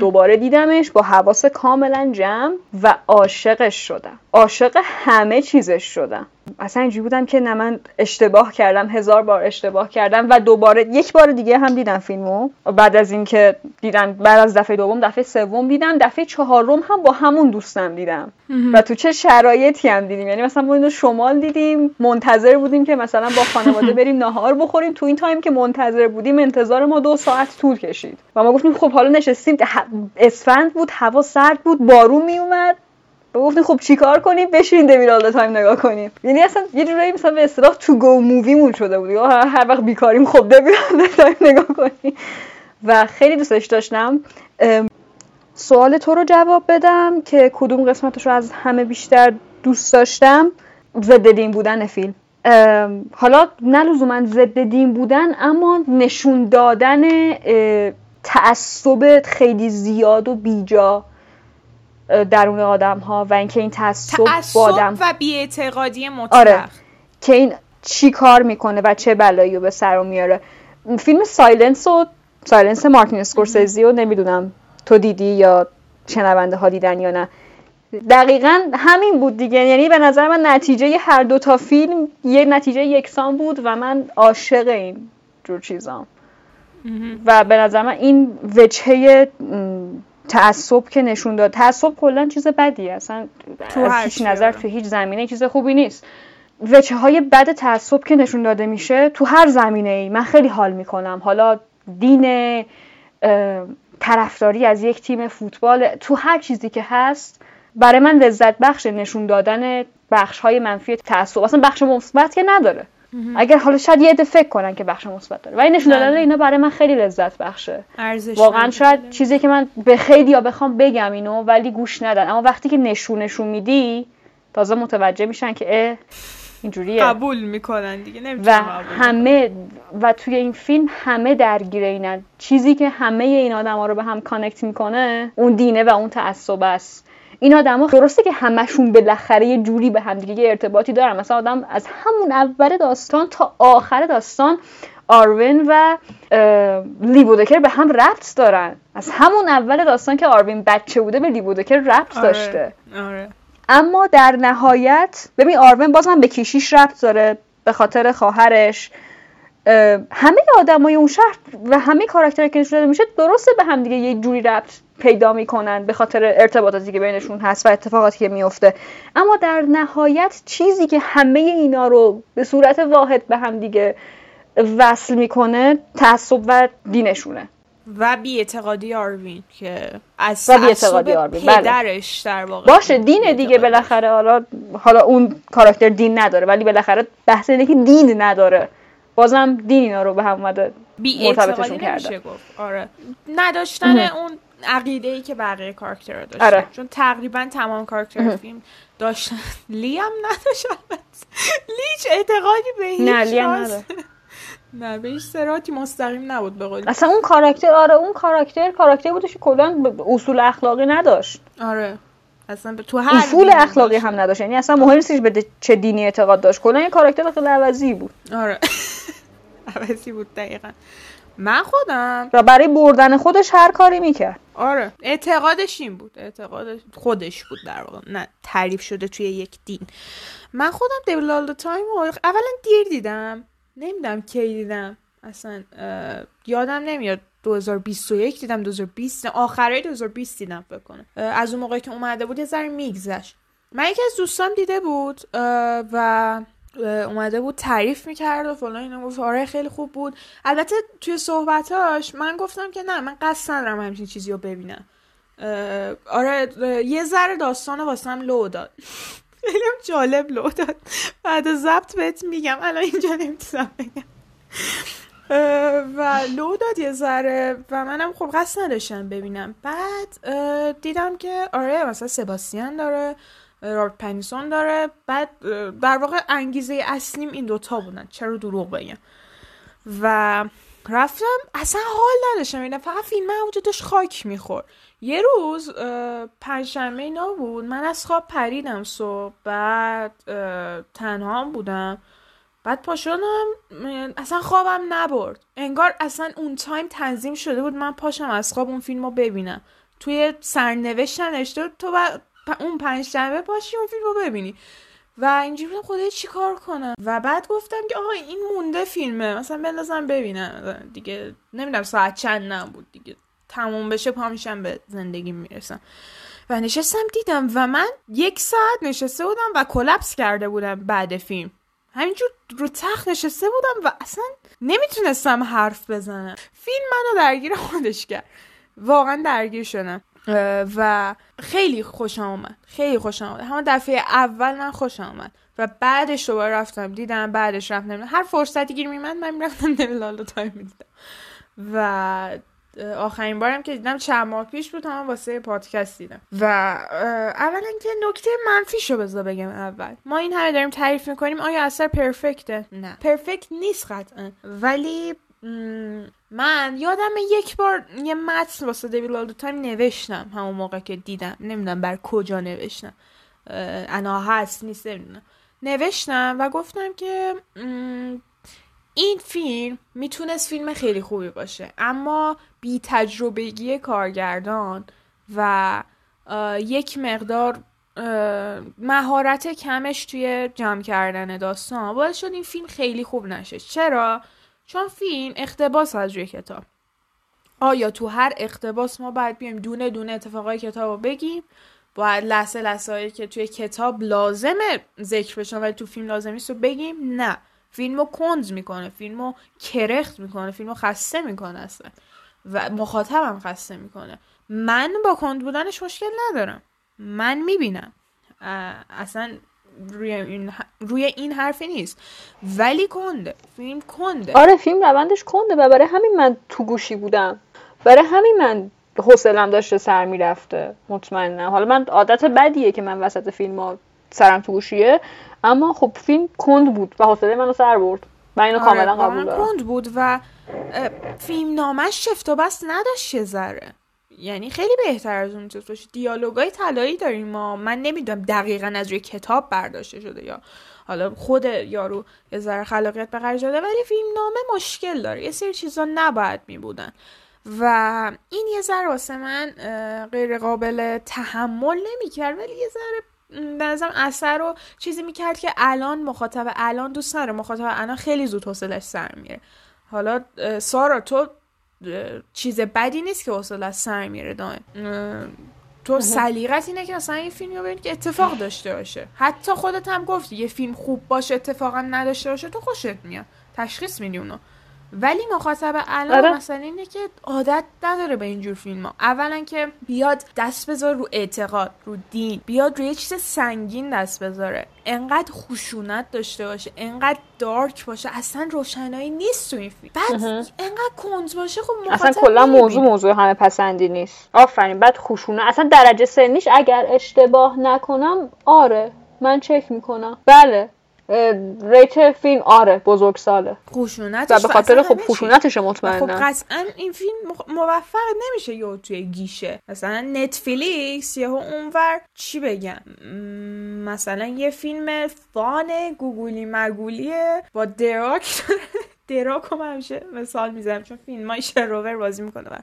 دوباره دیدمش با حواس کاملا جمع و عاشقش شدم. عاشق همه چیزش شدم. اصلا اینجوری بودم که نه من اشتباه کردم هزار بار اشتباه کردم و دوباره یک بار دیگه هم دیدم فیلمو. بعد از اینکه دیدم بعد از دفعه دوم دفعه سوم دیدم دفعه چهارم هم با همون دوستم دیدم. و تو چه شرایطی هم دیدیم. یعنی مثلا ما اینو شمال دیدیم منتظر بودیم که مثلا با خانواده بریم نهار بخوریم. تو این تایم که منتظر بودیم انتظار ما دو ساعت طول کشید. و ما گفتیم خب حالا نشستیم اسفند بود هوا سرد بود بارون میومد و گفتیم خب چیکار کنیم؟ بشین Devil All the Time نگاه کنیم. یعنی اصلا یه جورایی مثلا به اصطلاح تو گو مووی مون شده بود. هر وقت بیکاریم خب Devil All the Time نگاه کنیم. و خیلی دوستش داشتم. سوال تو رو جواب بدم که کدوم قسمتش رو از همه بیشتر دوست داشتم؟ ضد دین بودن فیلم. حالا نه لزوما ضد دین بودن اما نشون دادن تعصب خیلی زیاد و بیجا. درون آدم ها و اینکه این تعصب با آدم و بیاعتقادی مطلق. آره. که این چی کار می‌کنه و چه بلایی رو به سر میاره. فیلم Silence و Silence مارتین اسکورسیزی رو نمی‌دونم تو دیدی یا شنونده ها دیدن یا نه. دقیقا همین بود دیگه. یعنی به نظر من نتیجه هر دو تا فیلم یه نتیجه یکسان بود و من عاشق این جور چیزام. و به نظر من این وجهه تعصب که نشون داد. تعصب کلا چیز بدی اصلا تو از هیچ نظر آره. تو هیچ زمینه چیز خوبی نیست. وجه های بد تعصب که نشون داده میشه تو هر زمینه ای من خیلی حال می‌کنم. حالا دین طرفداری از یک تیم فوتبال تو هر چیزی که هست برای من لذت بخش نشون دادن بخش های منفی تعصب. اصلا بخش مثبت که نداره. اگر حالا شاید یه عده فکر کنن که بخش مثبت داره. ولی نشون دادن نه. اینا برای من خیلی لذت بخشه. واقعا شاید چیزی که من به خیلی یا بخوام بگم اینو ولی گوش ندن. اما وقتی که نشونشون میدی تازه متوجه میشن که اه اینجوریه. قبول می‌کنن دیگه و. همه و توی این فیلم همه درگیر اینن. چیزی که همه این آدما رو به هم connect می‌کنه اون دینه و اون تعصب است. این آدما درسته که همشون بالاخره یه جوری به همدیگه یه ارتباطی دارن. مثلا آدم از همون اول داستان تا آخر داستان آروین و اه، لی بودکر به هم ربط دارن. از همون اول داستان که آروین بچه بوده به لی بودکر ربط داشته. آره. اما در نهایت ببین آروین بازم به کیشیش ربط داره به خاطر خواهرش. اه، همه آدمای اون شهر و همه کاراکترها که نشون داده میشه درسته به هم دیگه یه جوری ربط پیدا می‌کنن به خاطر ارتباطاتی که بینشون هست و اتفاقاتی که میفته اما در نهایت چیزی که همه اینا رو به صورت واحد به هم دیگه وصل می‌کنه تعصب و دینشونه و بی‌اعتقادی آروین که از و بی‌اعتقادی تعصب آروین، بله. پدرش در واقع باشه دین دیگه. بالاخره حالا حالا اون کاراکتر دین نداره ولی بالاخره بحث اینه که دین نداره بازم دین اینا رو به هم اومده مرتبطشون کرده. گفت. آره. نداشتن اون عقیده ای که بقیه کاراکترها داشتن. آره. چون تقریبا تمام کاراکتر فیلم داشتن. لی هم نداشت البته. لی هیچ اعتقادی به هیچ نه لی هم. نه به هیچ سراتی مستقیم نبود به قول. اصلا اون کاراکتر آره اون کاراکتر کاراکتر بودش که کلا اصول اخلاقی نداشت. آره. اصلا تو هر اصول اخلاقی. هم نداشت. یعنی اصلا مهم نیستش به چه دینی اعتقاد داشت. کلا یه کاراکتر خیلی عوضی بود. آره. عوضی بود دقیقا. من خودم. و برای بردن خودش هر کاری می‌کرد. آره. اعتقادش این بود. اعتقادش خودش بود در واقع. نه تعریف شده توی یک دین. من خودم دیویل آل تایم اولا دیر دیدم. نمی‌دونم کی دیدم. اصلا یادم نمیاد. 2021 دیدم 2020 آخرای 2020 دیدم اه، از اون موقعی که اومده بود یه ذره میگذشت. من یکی از دوستام دیده بود و اومده بود تعریف می‌کرد و فلان اینا گفت آره خیلی خوب بود. البته توی صحبتاش من گفتم که نه من قصد ندارم همچین چیزی رو ببینم. آره یه ذره داستان واسم لو داد. خیلی جالب لو داد. بعد ضبط بهت میگم الان اینجا نمی‌تونم بگم. و لو داد یه ذره و منم خب قصد نداشتم ببینم. بعد دیدم که آره مثلا سباستیان داره رابرت پنیسون داره. بعد در واقع انگیزه اصلیم این دوتا بودن. چرا دروغ بگم؟ و رفتم اصلا حال نداشتم اینا فقط فیلم اونجا داشت خاک می‌خورد. یه روز پنجشنبه اینا بود. من از خواب پریدم صبح. بعد تنها هم بودم. بعد پا شدم اصلا خوابم نبرد. انگار اصلا اون تایم تنظیم شده بود من پاشم از خواب اون فیلم رو ببینم. توی سرنوشتم نوشته تو با- اون پنجشنبه پاشی اون فیلم رو ببینی. و اینجوری بودم خدای چی کار کنم؟ و بعد گفتم که آقا این مونده فیلمه مثلا بندازم ببینم. دیگه نمی‌دونم ساعت چند نم بود دیگه. تموم بشه پا میشم به زندگی می‌رسم. و نشستم دیدم و من یک ساعت نشسته بودم و کلپس کرده بودم بعد فیلم. همینجور رو تخت نشسته بودم و اصلا نمی‌تونستم حرف بزنم. فیلم منو درگیر خودش کرد. واقعا درگیر شدم. و خیلی خوشم آمد خیلی خوشم آمد همه دفعه اول من خوشم آمد و بعدش دوباره رفتم. دیدم بعدش رفتم. هر فرصتی گیر میمد من می‌رفتم نمیلالا تایم می‌دیدم. و آخرین بارم که دیدم چند ماه پیش بود هم واسه پادکست دیدم. و اولا که نکته منفیش رو بذار بگم اول. ما این همه داریم تعریف می‌کنیم آیا اثر پرفکته؟ نه. پرفکت نیست قطعا. ولی من یادم یک بار یه متن واسه دیویل آل تایم نوشتم همون موقع که دیدم. نمی‌دونم بر کجا نوشتم. انا هست نیست نمی‌دونم. نوشتم و گفتم که این فیلم می‌تونست فیلم خیلی خوبی باشه اما بی تجربگی کارگردان و یک مقدار مهارت کمش توی جمع کردن داستان باعث شد این فیلم خیلی خوب نشه. چرا؟ چون فیلم اقتباس از روی کتاب. آیا تو هر اقتباس ما باید بیایم دونه دونه اتفاقای کتاب رو بگیم؟ باید لحظه لحظه که توی کتاب لازمه ذکر بشن ولی تو فیلم لازم نیست رو بگیم؟ نه. فیلم رو کند می‌کنه فیلم رو کرخت می‌کنه فیلم رو خسته می‌کنه اصلا. و مخاطبم خسته می‌کنه. من با کند بودنش مشکل ندارم. من می‌بینم. اصلا روی این, روی این حرفی نیست. ولی کنده. فیلم کنده. آره فیلم روندش کنده و برای همین من تو گوشی بودم. برای همین من حوصلم داشته سر می‌رفته. مطمئنم. حالا من عادت بدیه که من وسط فیلم ها سرم تو گوشیه. اما خب فیلم کند بود و حوصله منو سر برد. و اینو آره، کاملا قبول دارم. کند بود و فیلم نامش شفت و بست نداشت یه ذره. یعنی خیلی بهتر از اون می‌تونست باشه. دیالوگای طلایی داریم ما. من نمی‌دونم دقیقا از روی کتاب برداشته شده یا حالا خود یارو یه ذره خلاقیت به خرج داده ولی فیلم نامه مشکل داره. یه سری چیزا نباید میبودن. و این یه ذره واسه من غیر قابل تحمل نمی‌کرد ولی یه ذره به نظرم اثر رو چیزی می‌کرد که الان مخاطب الان دوست نداره. مخاطب الان خیلی زود حوصلش سر میره حالا سارا تو چیز بدی نیست که حوصله سر میره دائم تو سلیقت اینه که اصلا این فیلم رو ببینی که اتفاق داشته باشه. حتی خودت هم گفتی یه فیلم خوب باشه اتفاقا نداشته باشه تو خوشت میاد. تشخیص میدی اونو. ولی مخاطب الان آره. مثلا اینه که عادت نداره به اینجور فیلم ها اولا که بیاد دست بذاره رو اعتقاد رو دین بیاد روی چیز سنگین دست بذاره. انقدر خشونت داشته باشه انقدر دارک باشه اصلا روشنایی نیست تو این فیلم. بعد انقدر کنز باشه خب اصلا کلا موضوع موضوع همه پسندی نیست. آفرین بعد خشونت. اصلا درجه سنیش اگر اشتباه نکنم آره من چک می‌کنم. بله. ریت فیلم آره بزرگ ساله. و به خاطر خب خشونتش مطمئنا خب قطعا این فیلم موفق نمیشه یه توی گیشه. مثلا نتفلیکس یهو اونور چی بگم؟ مثلا یه فیلم fun گوگولی مگولیه با The Rock The Rock هم همیشه مثال می‌زنم چون فیلم های شر و ور بازی می‌کنه و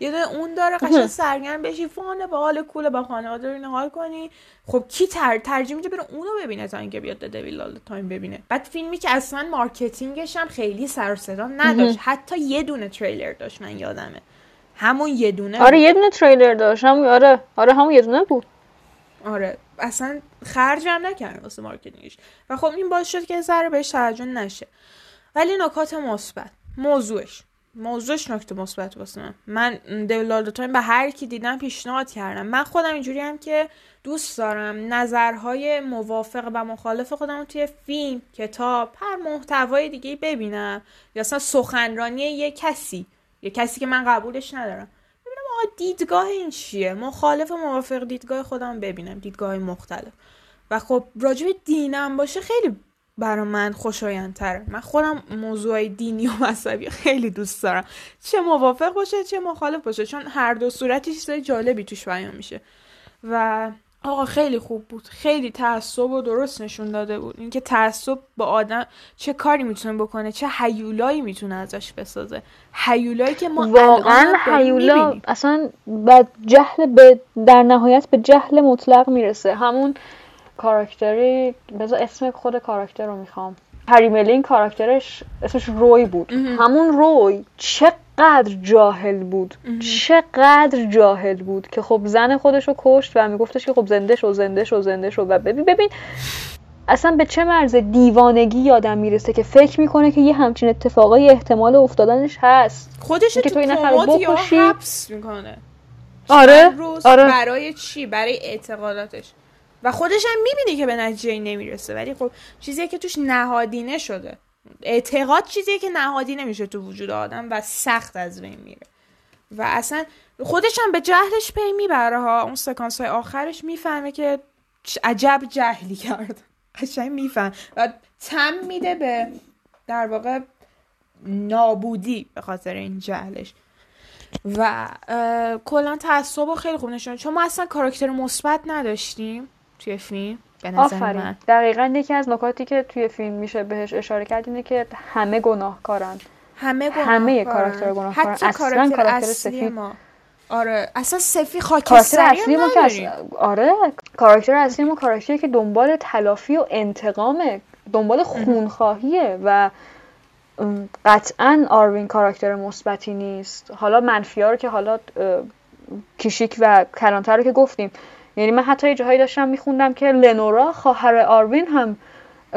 یه دونه اون داره قشنگ سرگرم بشی fun ه با حال cool ه با خانواده رو حال کنی. خب کی تر ترجیح میده بره اونو ببینه تا اینکه بیاد Devil All the Time ببینه؟ بعد فیلمی که اصلا marketing ش هم خیلی سر و صدا نداشت. حتی یه دونه تریلر داشت من یادمه. همون یه دونه. آره یه دونه تریلر داشت. همون آره. آره همون یه دونه بود. آره. اصلا خرج هم نکرد واسه marketing ش. و خب این باعث شد که ذره بهش توجه نشه. ولی نکات مثبت. موضوعش. موضوعش نکته مثبت واسه من. من Devil All the Time رو به هر کی دیدم پیشنهاد کردم. من خودم اینجوری هم که دوست دارم نظرهای موافق و مخالف خودم توی فیلم کتاب هر محتوای دیگه ببینم. یا اصلا سخنرانی یه کسی. یه کسی که من قبولش ندارم. ببینم آقا دیدگاه این چیه؟ مخالف و موافق دیدگاه خودم ببینم. دیدگاه مختلف. و خب راجب دینم باشه خیلی برا من خوشایندتره. من خودم موضوع دینی و مذهبی خیلی دوست دارم. چه موافق باشه چه مخالف باشه. چون هر دو صورتی چیزای جالبی توش بیان میشه. و آقا خیلی خوب بود. خیلی تعصب و درست نشون داده بود. اینکه تعصب با آدم چه کاری می‌تونه بکنه چه حیولایی می‌تونه ازش بسازه. حیولایی که ما واقعا حیولا اصلا بعد جهل به در نهایت به جهل مطلق می‌رسه. همون کاراکتری بذار اسم خود کاراکتر رو می‌خوام. هری ملین کاراکترش اسمش روی بود. همون روی چقدر جاهل بود. چقدر جاهل بود که خب زن خودش رو کشت و میگفتش که خب زنده شو زنده شو زنده شو و ببین ببین اصلا به چه مرز دیوانگی یادم می‌رسه که فکر می‌کنه که یه همچین اتفاقای احتمال افتادنش هست. خودش تو, تو این نفر بکشی. حبس می‌کنه. آره آره. برای چی؟ برای اعتقاداتش. و خودش هم می‌بینه که به نتیجه نمی‌رسه. ولی خب چیزی که توش نهادینه شده. اعتقاد چیزیه که نهادینه میشه تو وجود آدم و سخت از بین میره. و اصلا خودش هم به جهلش پی می‌بره ها. اون سکانس های آخرش می‌فهمه که عجب جهلی کرد. قشنگ میفهم و تم میده به در واقع نابودی به خاطر این جهلش. و کلا تعصب خیلی خوب نشون چون ما اصلا کاراکتر مثبت نداشتیم. توی فیلم به نظر من. دقیقا یکی از نکاتی که توی فیلم میشه بهش اشاره کرد اینه که همه گناهکارن. همه گناه همه کاراکتر گناهکارن. حتی اصلا کاراکتر, اصلی سفید. ما. آره. اصلا سفی کاراکتر خاکستری اصلی ما که آره. کاراکتر اصلی ما کاراکتری که دنبال تلافی و انتقامه دنبال خونخواهیه و قطعا آروین کاراکتر مثبتی نیست. حالا منفی ها رو که حالا کیشیک و کلانتر رو که گفتیم. یعنی من حتی یه جاهایی داشتم میخوندم که لنورا خواهر آروین هم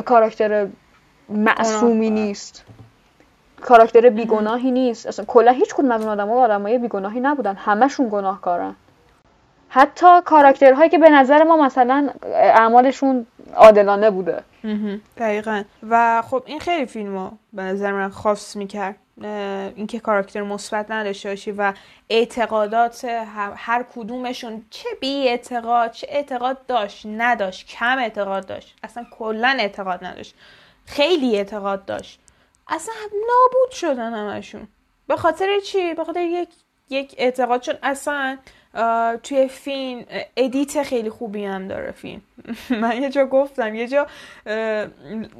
کاراکتر معصومی. نیست. کاراکتر بیگناهی نیست. اصلا کلا هیچ کدوم از اون آدم‌ها آدمای بیگناهی نبودن. همشون گناهکارن. حتی کاراکترهایی که به نظر ما مثلا اعمالشون عادلانه بوده. دقیقا. و خب این خیلی فیلمو به نظر من خاص می‌کرد. اینکه کاراکتر مثبت نداشته باشی و اعتقادات هر, کدومشون چه بی اعتقاد چه اعتقاد داشت نداشت کم اعتقاد داشت. اصلا کلا اعتقاد نداشت. خیلی اعتقاد داشت. اصلا نابود شدن همشون. به خاطر چی؟ به خاطر یک یک اعتقاد. چون اصلا توی اه، edit خیلی خوبی هم داره فیلم. من یه جا گفتم یه جا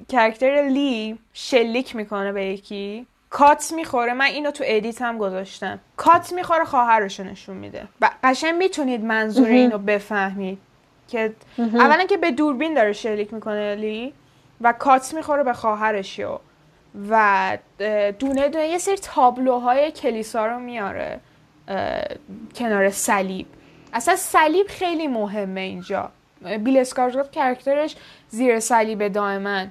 character لی شلیک می‌کنه به یکی. کات می‌خوره. من اینو تو edit هم گذاشتم. کات می‌خوره خواهرشو نشون میده. و قشنگ می‌تونید منظور اینو بفهمید که اولا که به دوربین داره شلیک می‌کنه لی و کات می‌خوره به خواهرش و دونه دونه یه سری تابلوهای کلیسا رو میاره کنار صلیب. اصلا صلیب خیلی مهمه اینجا. بیل اسکارزگارد کرکترش زیر صلیب دائما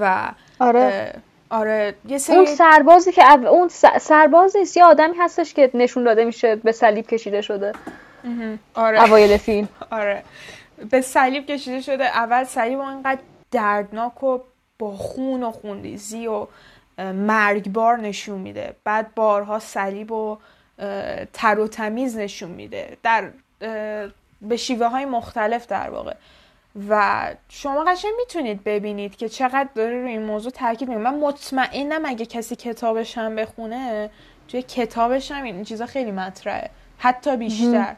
و آره. آره یه سری اون سربازی که او- اون سرباز نیست یه آدمی هستش که نشون داده میشه به صلیب کشیده شده. آره. اوایل فیلم. آره. به صلیب کشیده شده. اول صلیب انقدر دردناک و با خون و خونریزی و مرگبار نشون میده. بعد بارها صلیب و تر و تمیز نشون میده. در به شیوه های مختلف در واقع. و شما قشنگ می‌تونید ببینید که چقدر داره روی این موضوع تاکید می‌کنه. من مطمئنم اگه کسی کتابش هم بخونه توی کتابش هم این چیزا خیلی مطرحه. حتی بیشتر.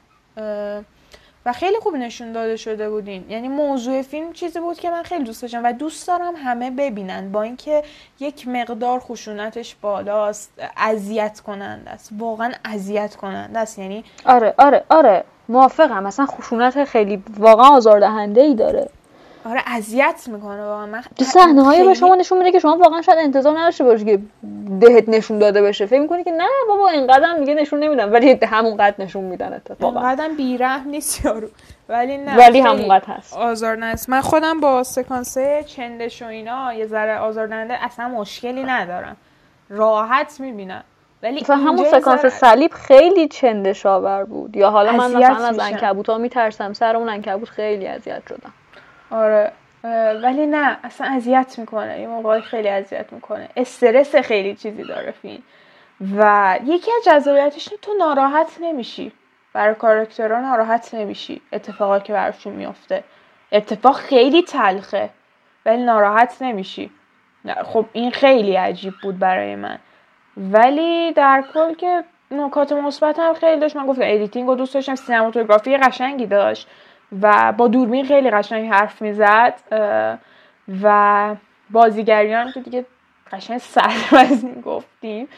و خیلی خوب نشون داده شده بودین. یعنی موضوع فیلم چیزی بود که من خیلی دوست داشتم و دوست دارم همه ببینن. با اینکه یک مقدار خشونتش بالاست اذیت کننده است. واقعا اذیت کننده است. یعنی آره آره آره. موافقم. مثلا خشونت خیلی واقعا آزاردهنده ای داره. آره اذیت می‌کنه واقعا. من تو صحنه هایی به شما نشون میده که شما واقعا شاید انتظار نداشته باشی که دهت نشون داده بشه. فکر می‌کنی که نه بابا اینقدر میگه نشون نمیدن ولی همونقدر نشون میدن اتفاقا. اونقدر بیرحم نیست یارو. ولی نه ولی همونقدر هست. آزار است. من خودم با سکانسه چندش و اینا یه ذره آزاردهنده اصلا مشکلی ندارم. راحت می‌بینم. ولی مثلا همون سکانس صلیب خیلی چندشاور بود. یا حالا من مثلا از میشم. عنکبوت ها میترسم. سر اون عنکبوت خیلی اذیت شدم. آره. ولی نه اصلا اذیت می‌کنه. این موقع خیلی اذیت می‌کنه. استرس خیلی چیزی داره فیلم. و یکی از جذابیتش تو ناراحت نمیشی. برای کاراکترها ناراحت نمیشی. اتفاقی که براشون میفته اتفاق خیلی تلخه. ولی ناراحت نمیشی. خب این خیلی عجیب بود برای من. ولی در کل که نکات مثبت هم خیلی داشت. من گفتم editing رو دوست داشتم cinematography قشنگی داشت و با دوربین خیلی قشنگ حرف می‌زد و بازیگریان که دیگه قشنگ سربزنی گفتیم.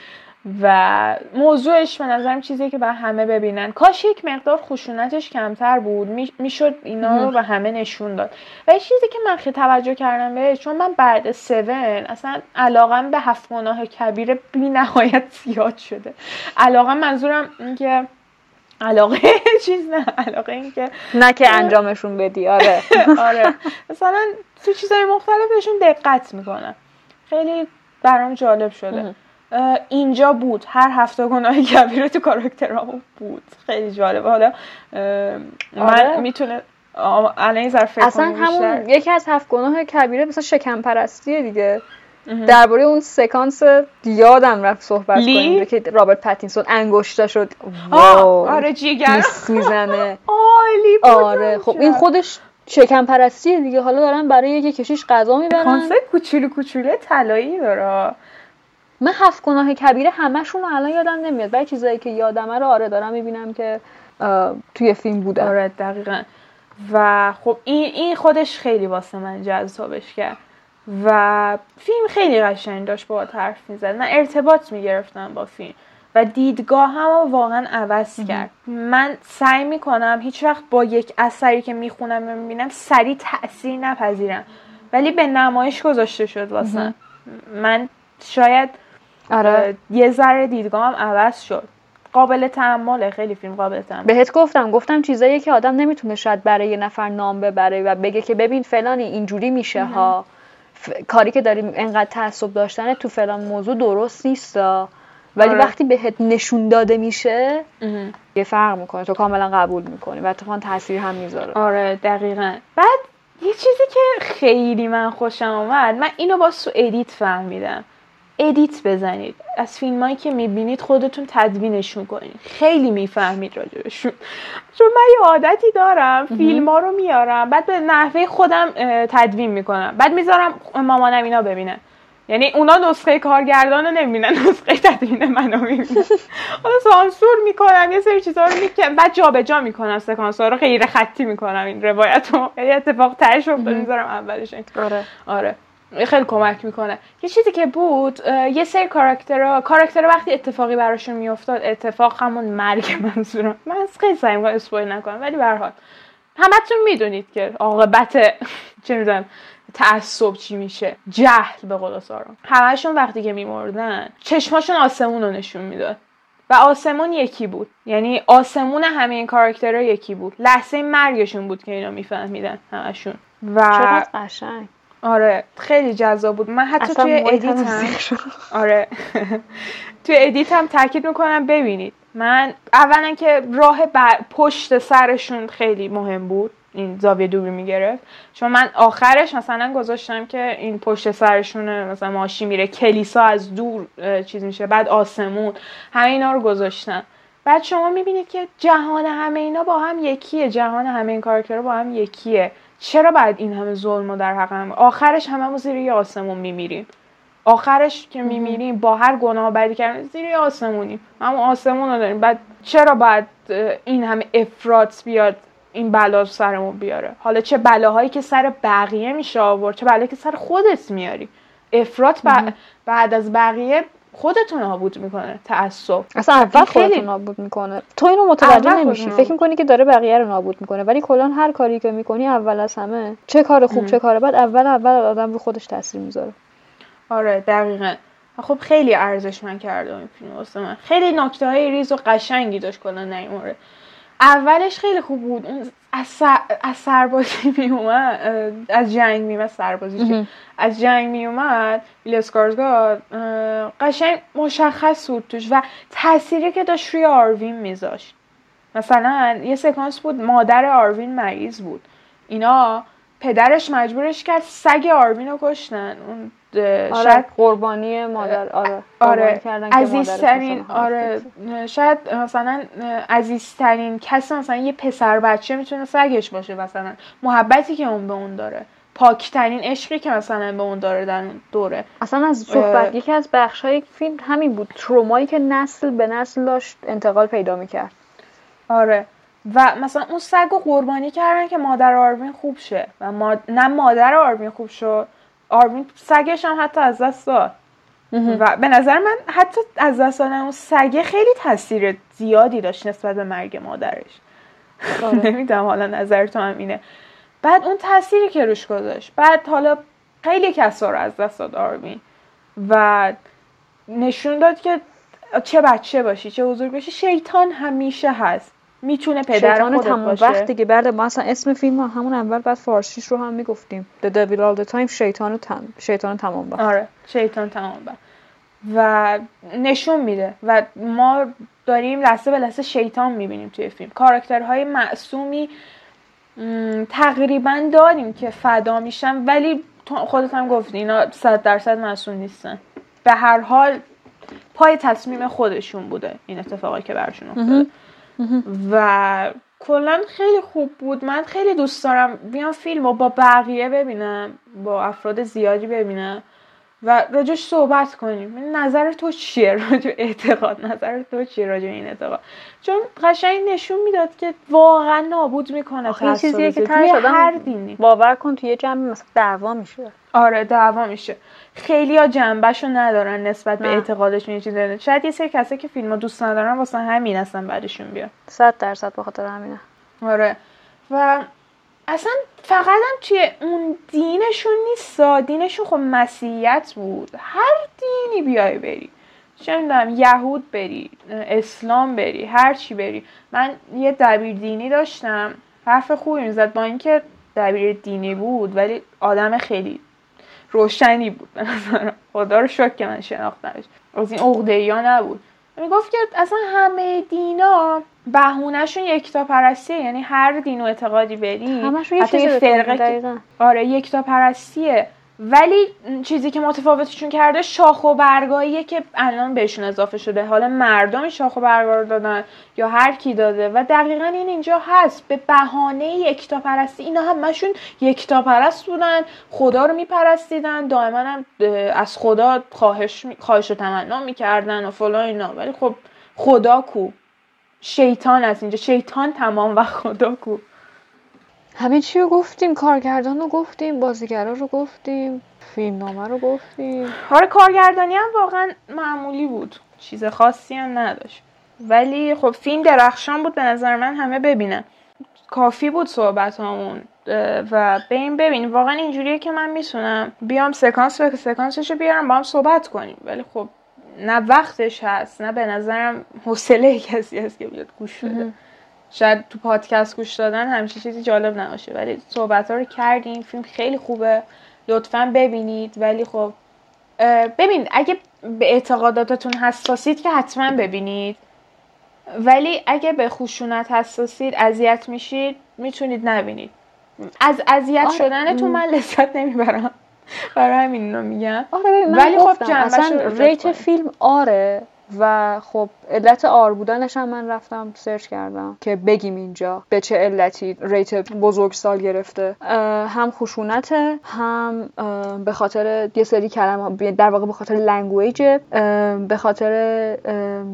و موضوعش به نظرم چیزی که به همه ببینن. کاش یک مقدار خشونتش کمتر بود. می- می‌شد اینا رو به همه نشون داد. و یه چیزی که من خیلی توجه کردم بهش چون من بعد سون اصلا علاقم به هفت گناه کبیر بی نهایت زیاد شده. علاقه منظورم این که علاقه چیز نه علاقه این که نه که انجامشون بدی. آره. آره. مثلا تو چیزهای مختلفشون دقت می‌کنم. خیلی برام جالب شده. اینجا بود. هر هفته گناه کبیره تو کاراکترامون بود. خیلی جالبه. حالا اه، آره. من می‌تونه الان فکر اصلا. همون یکی از هفت گناه کبیره مثلا شکم پرستیه دیگه درباره اون سکانس یادم رفت صحبت لی؟ کنیم که رابرت پتینسون انگشتا شد. آره جیگر. می‌زنه. عالی آره. خب این خودش شکم پرستیه دیگه. حالا دارن برای یکی کشیش غذا می‌برن. کانسپت کوچولو کوچولو طلایی داره. من هفت گناه کبیره همشون رو الان یادم نمیاد. ولی چیزایی که یادمه رو آره دارم می‌بینم که توی فیلم بودن آره دقیقا. و خب این این خودش خیلی واسه من جذابش کرد. و فیلم خیلی قشنگ داشت با حرف می‌زد. من ارتباط می‌گرفتم با فیلم و دیدگاه هم واقعا عوض کرد. من سعی می‌کنم هیچ وقت با یک اثری که می‌خونم و می‌بینم سریع تاثیر نپذیرم. ولی به نمایش گذاشته شد واسه. من شاید آره. یه ذره دیدگاهم عوض شد. قابل تحمله خیلی فیلم قابل تحمل بهت گفتم گفتم چیزایی که آدم نمی‌تونه شاید برای یه نفر نام ببره و بگه که ببین فلانی اینجوری میشه ها. ف... کاری که داریم انقدر تعصب داشتن تو فلان موضوع درست نیستا ولی آره. وقتی بهت نشون داده میشه یه فرق می‌کنه. تو کاملا قبول می‌کنی و اتفاقا تاثیر هم می‌ذاره. آره دقیقا. بعد یه چیزی که خیلی من خوشم آمد من اینو با سو edit فهمیدم. edit بزنید. از فیلمایی که می‌بینید خودتون تدوینشون کنید. خیلی می‌فهمید راجبشون. چون من یه عادتی دارم فیلم ها رو میارم بعد به نحوه خودم تدوین می‌کنم. بعد می‌ذارم مامانم اینا ببینه. یعنی اونا نسخه کارگردان رو نمی‌بینن نسخه تدوین منو می‌بینن. حالا سانسور می‌کنم یه سری چیزا رو می‌کنم بعد جابجا می‌کنم سکانس ها رو غیر خطی می‌کنم این روایت رو یعنی اتفاق ترش افتاد می‌ذارم اولش آره. آره. خیلی کمک می‌کنه. یه چیزی که بود یه سری کاراکترها کاراکتر وقتی اتفاقی براشون میافتاد اتفاق همون مرگ منظورم. من خیلی سعی می‌کنم اسپویل نکنم ولی به هر همتون می‌دونید که عاقبت چه می‌دونم تعصب چی میشه. جهل به قول سارا. همشون وقتی که میمردن چشماشون آسمون رو نشون می‌داد. و آسمون یکی بود. یعنی آسمون همه این کاراکترها یکی بود. لحظه مرگشون بود که اینا میفهمیدن همشون و چقدر قشنگ. آره خیلی جذاب بود. من حتی توی edit هم. آره. توی edit هم تاکید می‌کنم ببینید. من اولا که راه بر... پشت سرشون خیلی مهم بود. این زاویه دوری می‌گرفت. چون من آخرش مثلا گذاشتم که این پشت سرشون مثلا ماشین میره کلیسا از دور چیز میشه بعد آسمون همه اینا رو گذاشتم. بعد شما می‌بینید که جهان همه اینا با هم یکیه. جهان همه این کاراکترها با هم یکیه. چرا باید این همه ظلم و در حق هم آخرش هممون زیر یه آسمون میمیریم. آخرش که میمیریم با هر گناه بدی کردن زیر یه آسمونیم. همون آسمون رو داریم. بعد چرا باید این همه افراط بیاد این بلا سرمون بیاره؟ حالا چه بلاهایی که سر بقیه میشه آورد چه بلاهایی که سر خودت میاری؟ افراط ب- بعد از بقیه خودتو نابود می‌کنه. تعصب. اصلا اول خیلی- نابود می‌کنه. تو اینو متوجه نمیشی. فکر می‌کنی که داره بقیه رو نابود می‌کنه. ولی کلا هر کاری که می‌کنی اول از همه چه کار خوب چه کار بد اول اول آدم رو خودش تاثیر می‌ذاره. آره دقیقا. خب خیلی ارزشمند کرده این فیلم واسه من. خیلی نکته های ریز و قشنگی داشت کلا مورد اولش خیلی خوب بود. از, سر... از سربازی می اومد از جنگ می اومد سربازی. از جنگ می اومد بیل اسکارزگارد اه، قشنگ مشخص بود توش و تأثیری که داشت روی آروین میذاشت. مثلا یه سکانس بود مادر آروین مریض بود. اینا پدرش مجبورش کرد سگ آروین رو کشتن. اون آره. شاید قربانی مادر آره آره. عزیزترین آره. شاید مثلا عزیزترین کس مثلا یه پسر بچه می‌تونه سگش باشه مثلا. محبتی که اون به اون داره. پاکترین عشقی که مثلا به اون داره در اون دوره. اصلا از صحبت اه. یکی از بخش های فیلم همین بود. ترومایی که نسل به نسل داشت انتقال پیدا می‌کرد. آره. و مثلا اون سگ رو قربانی کردن که مادر آروین خوب شه. و ما... نه مادر آروین خوب شد آروین سگش هم حتی از دست داد. و به نظر من حتی از دست دادن اون سگه خیلی تاثیر زیادی داشت نسبت به مرگ مادرش. آره. نمی‌دونم حالا نظر تو هم اینه. بعد اون تأثیری که روش گذاشت. بعد حالا خیلی کسا رو از دست داد آرمین. و نشون داد که چه بچه باشی چه بزرگ باشی. شیطان همیشه هست. می‌تونه پدر خودت تمام باشه. وقت دیگه. بعد ما اصلا اسم فیلم هم همون اول بعد فارسیش رو هم می‌گفتیم. The Devil All the Time شیطان تم... شیطان تمام وقت. آره شیطان تمام بر. و نشون میده. و ما داریم لحظه به لحظه شیطان می‌بینیم توی فیلم. کاراکترهای معصومی تقریبا داریم که فدا میشن ولی خودت هم گفتی اینا صد درصد معصوم نیستن. به هر حال پای تصمیم خودشون بوده این اتفاقی که برشون افتاده. و کلا خیلی خوب بود. من خیلی دوست دارم بیام فیلم رو با بقیه ببینم با افراد زیادی ببینم. و راجش صحبت کنیم. نظر تو چیه راجع اعتقاد؟ نظر تو چیه راجع این اعتقاد؟ چون قشنگ نشون می‌داد که واقعا نابود می‌کنه این چیزیه که توی هر دینی باور کن توی جمع مثلا دعوا میشه. آره دعوا میشه. خیلی ها جنبهشو ندارن نسبت به نه. اعتقادشون یه چیزی دارن. شاید یه سری کسایی که فیلمو دوست ندارن واسه همین اصلا بعدشون بیاد صد درصد به خاطر همینه. آره. و اصلا فقط هم توی اون دینشون نیست دینشون خب مسیحیت بود. هر دینی بیای بری. چه می‌دونم یهود بری اسلام بری هر چی بری. من یه دبیر دینی داشتم. حرف خوبی می‌زد با اینکه دبیر دینی بود ولی آدم خیلی روشنی بود خدا رو شکر که من شناختمش. از این عقده نبود. می‌گفت که اصلا همه دینا بهونهشون یکتا پرستیه یعنی هر دین و اعتقادی بری همشون یه حتی یه فرقه. آره یکتا پرستیه ولی چیزی که متفاوتشون کرده شاخ و برگاییه که الان بهشون اضافه شده. حالا مردم شاخ و برگا رو دادن یا هر کی داده و دقیقا این اینجا هست. به بهانه یکتا پرستی اینا همشون یکتا پرست بودن خدا رو میپرستیدن. دائما هم از خدا خواهش خواهش و تمنا می‌کردن و فلان اینا. ولی خب خدا کو. شیطان از اینجا. شیطان تمام و خدا کو. همه چی رو گفتیم؟ کارگردان رو گفتیم بازیگرا رو گفتیم فیلم نامه رو گفتیم. آره کارگردانی هم واقعا معمولی بود. چیز خاصی هم نداشت. ولی خب فیلم درخشان بود به نظر من همه ببینن. کافی بود صحبت همون و به این ببین. واقعا اینجوریه که من می‌تونم بیام سکانس به سکانسش رو بیارم با هم صحبت کنیم. ولی خب نه وقتش هست نه به نظرم حوصله کسی هست که بیاد گوش بده. شاید تو پادکست گوش دادن همیشه چیزی جالب نباشه ولی صحبت ها رو کردیم فیلم خیلی خوبه. لطفا ببینید ولی خب ببین اگه به اعتقاداتتون حساسید که حتما ببینید. ولی اگه به خشونت حساسید اذیت میشید می‌تونید نبینید. از اذیت آره. شدنتون من لذت نمی‌برم. برای همین اینو میگم. آره من ولی خب اصلا rate فیلم R ئه و خب علت R بودنش هم من رفتم سرچ کردم که بگیم اینجا به چه علتی rate بزرگ سال گرفته. هم خشونته هم به خاطر یه سری کلمه در واقع به خاطر language به خاطر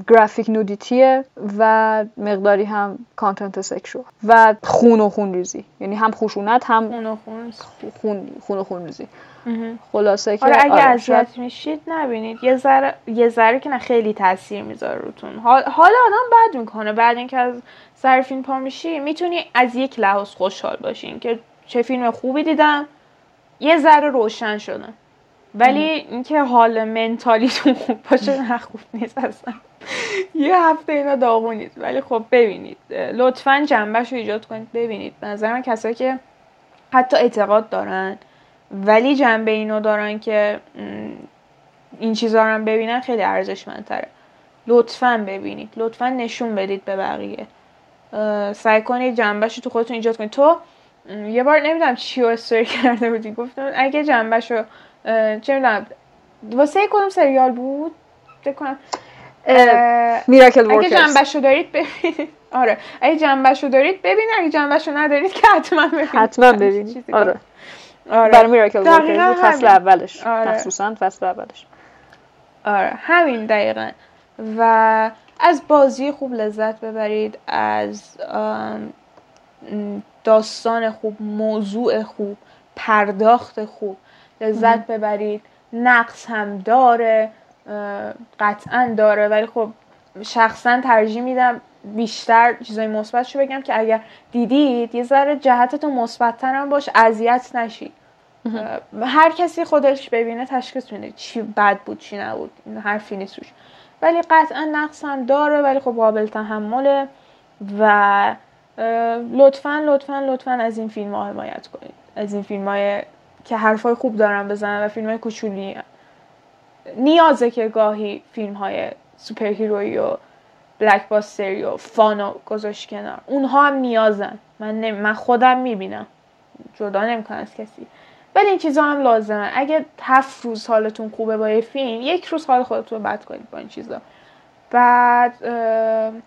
graphic nudity ه و مقداری هم content sexual و خون و خون ریزی. یعنی هم خشونت هم خون. خون خون و خون ریزی. خلاصه که آره اگه آره، اذیت میشید نبینید. یه ذره یه ذره که نه خیلی تاثیر می‌ذاره روتون. حال حال آدم بد می‌کنه. بعد اینکه از سر فیلم پا میشی می‌تونی از یک لحاظ خوشحال باشین که چه فیلم خوبی دیدم یه ذره روشن شدم. ولی اینکه حال منتالیتون خوب باشه نه خوب نیست اصلا. یه هفته اینا داغونید. ولی خب ببینید. لطفا جنبش رو ایجاد کنید. ببینید. نظر من کسایی که حتی اعتقاد دارن ولی جنبه اینو دارن که این چیزا رو هم ببینن خیلی ارزشمندتره. لطفا ببینید. لطفا نشون بدید به بقیه. سعی کنید جنبش رو تو خودتون ایجاد کنید. تو یه بار نمی‌دونم چی رو استوری کرده بودی. گفتم اگه جنبش رو چه می‌دونم واسه کدوم سریال بود؟ فکر کنم. میراکل اگه جنبش رو دارید ببینید. آره. اگه جنبش رو دارید ببینید. اگه جنبش رو ندارید که حتما ببینید. حتما ببینید. آره. آره. برای میراکل ورکرز بود فصل. اولش. آره. مخصوصا فصل اولش. آره. همین دقیقا. و از بازی خوب لذت ببرید از داستان خوب موضوع خوب پرداخت خوب لذت ببرید. نقص هم داره قطعا داره. ولی خب شخصا ترجیح میدم بیشتر چیزای مثبتشو بگم که اگر دیدید یه ذره جهتتون مثبتتر هم باش اذیت نشید اه، هر کسی خودش ببینه تشخیص میده چی بد بود چی نبود این حرفی نیست توش. ولی قطعا نقص هم داره ولی خب قابل تحمله و لطفا لطفا لطفا از این فیلم ها حمایت کنید. از این فیلم های که حرفای خوب دارن بزنن و فیلم های کوچولی نیازه که گاهی فیلم های سوپر هیروی و بلک باستری و فانو گذاشت کنار. اونها هم نیازن. من, نمی... من خودم می‌بینم. جدا نمی‌کنم از کسی. ولی این چیزا هم لازمه. اگه هفت روز حالتون خوبه با یه فیلم یک روز حال خودتون رو بد کنید با این چیزا. بعد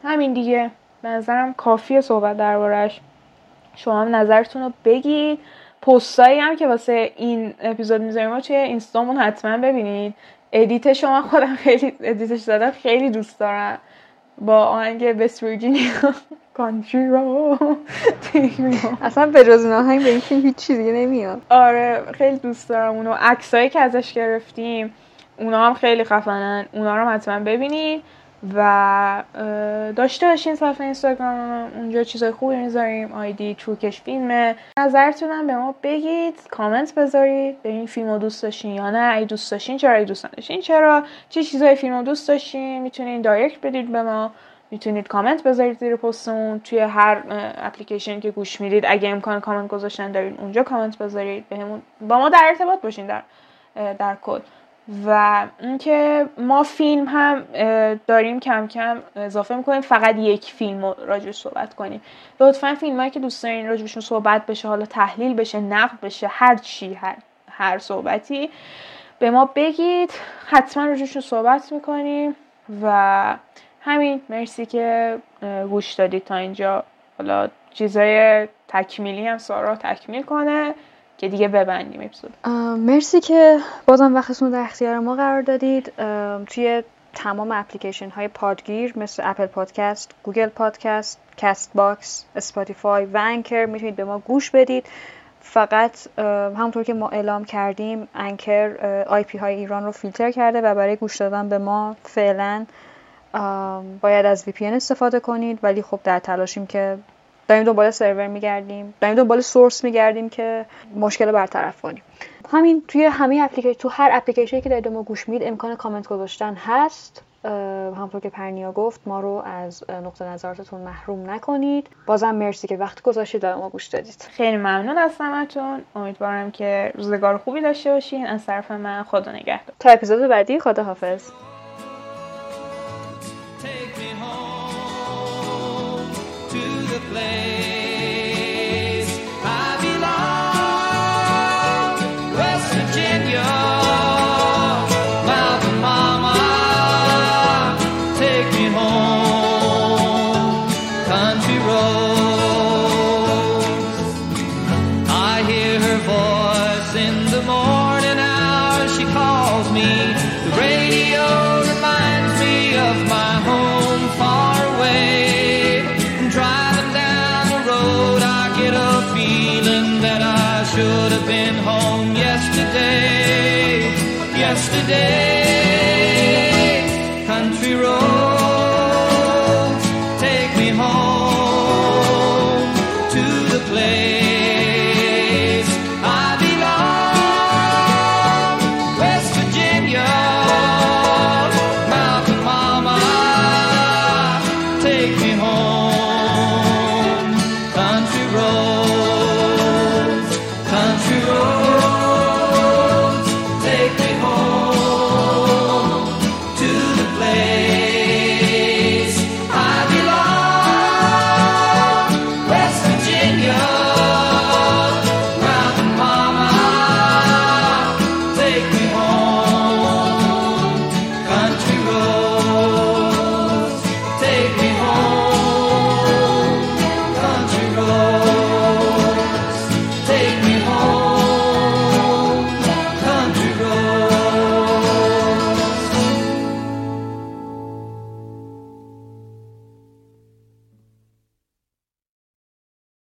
همین دیگه. نظرم کافیه صحبت دربارش شما هم نظرتون رو بگید. پستایی هم که واسه این اپیزود می‌ذاریم رو توی اینستامون حتما ببینید. edit شما خودم خیلی edit ش زدم خیلی دوست دارم. با آهنگ West Virginia Country Road اصلا به جز این آهنگ به این فیلم هیچ چیزی نمیاد. آره خیلی دوست دارم اونو. عکسایی که ازش گرفتیم اونا هم خیلی خفنن. اونا رو حتما ببینید و داشته باشین صفحه اینستاگرام اونجا چیزای خوبی می‌ذاریم آیدی چوکش فیلمه. نظرتونم به ما بگید کامنت بذارید به این فیلم دوست داشتین یا نه. اگه دوست داشتین چرا اگه دوست نداشتین چرا. چه چیزای فیلم دوست داشتین می‌تونین دایرکت بدید به ما. می‌تونید کامنت بذارید زیر پستمون. توی هر اپلیکیشن که گوش می‌دید اگه امکان کامنت گذاشتن دارین اونجا کامنت بذارید. بهمون با ما در ارتباط باشین در در کل و اینکه ما فیلم هم داریم کم کم اضافه می‌کنیم. فقط یک فیلم رو راجبش صحبت کنیم. لطفا فیلم که دوست دارین راجبشون صحبت بشه حالا تحلیل بشه نقد بشه هر چی هر هر صحبتی به ما بگید. حتما روشون صحبت می‌کنیم. و همین مرسی که گوش دادید تا اینجا. حالا چیزای تکمیلی هم سارا تکمیل کنه. که دیگه ببندیم اپیزود. مرسی که بازم وقتتون در اختیار ما قرار دادید. توی تمام اپلیکیشن های پادگیر مثل Apple Podcast، Google Podcast، Castbox، Spotify و Anchor می‌تونید به ما گوش بدید. فقط همونطور که ما اعلام کردیم Anchor IP های ایران رو فیلتر کرده و برای گوش دادن به ما فعلا باید از VPN استفاده کنید. ولی خب در تلاشیم که داریم دنبال سرور میگردیم داریم دنبال source میگردیم که مشکل برطرف کنیم. همین توی همه اپلیکیشن تو هر اپلیکیشنی که دارید ما گوش می‌دید امکان کامنت گذاشتن هست. همونطور که پرنیا گفت ما رو از نقطه نظراتتون محروم نکنید. بازم مرسی که وقت گذاشتید و ما گوش دادید. خیلی ممنون از همتون. امیدوارم که روزگار خوبی داشته باشین. از طرف من خدا نگهدار. تا اپیزود بعدی خدا حافظ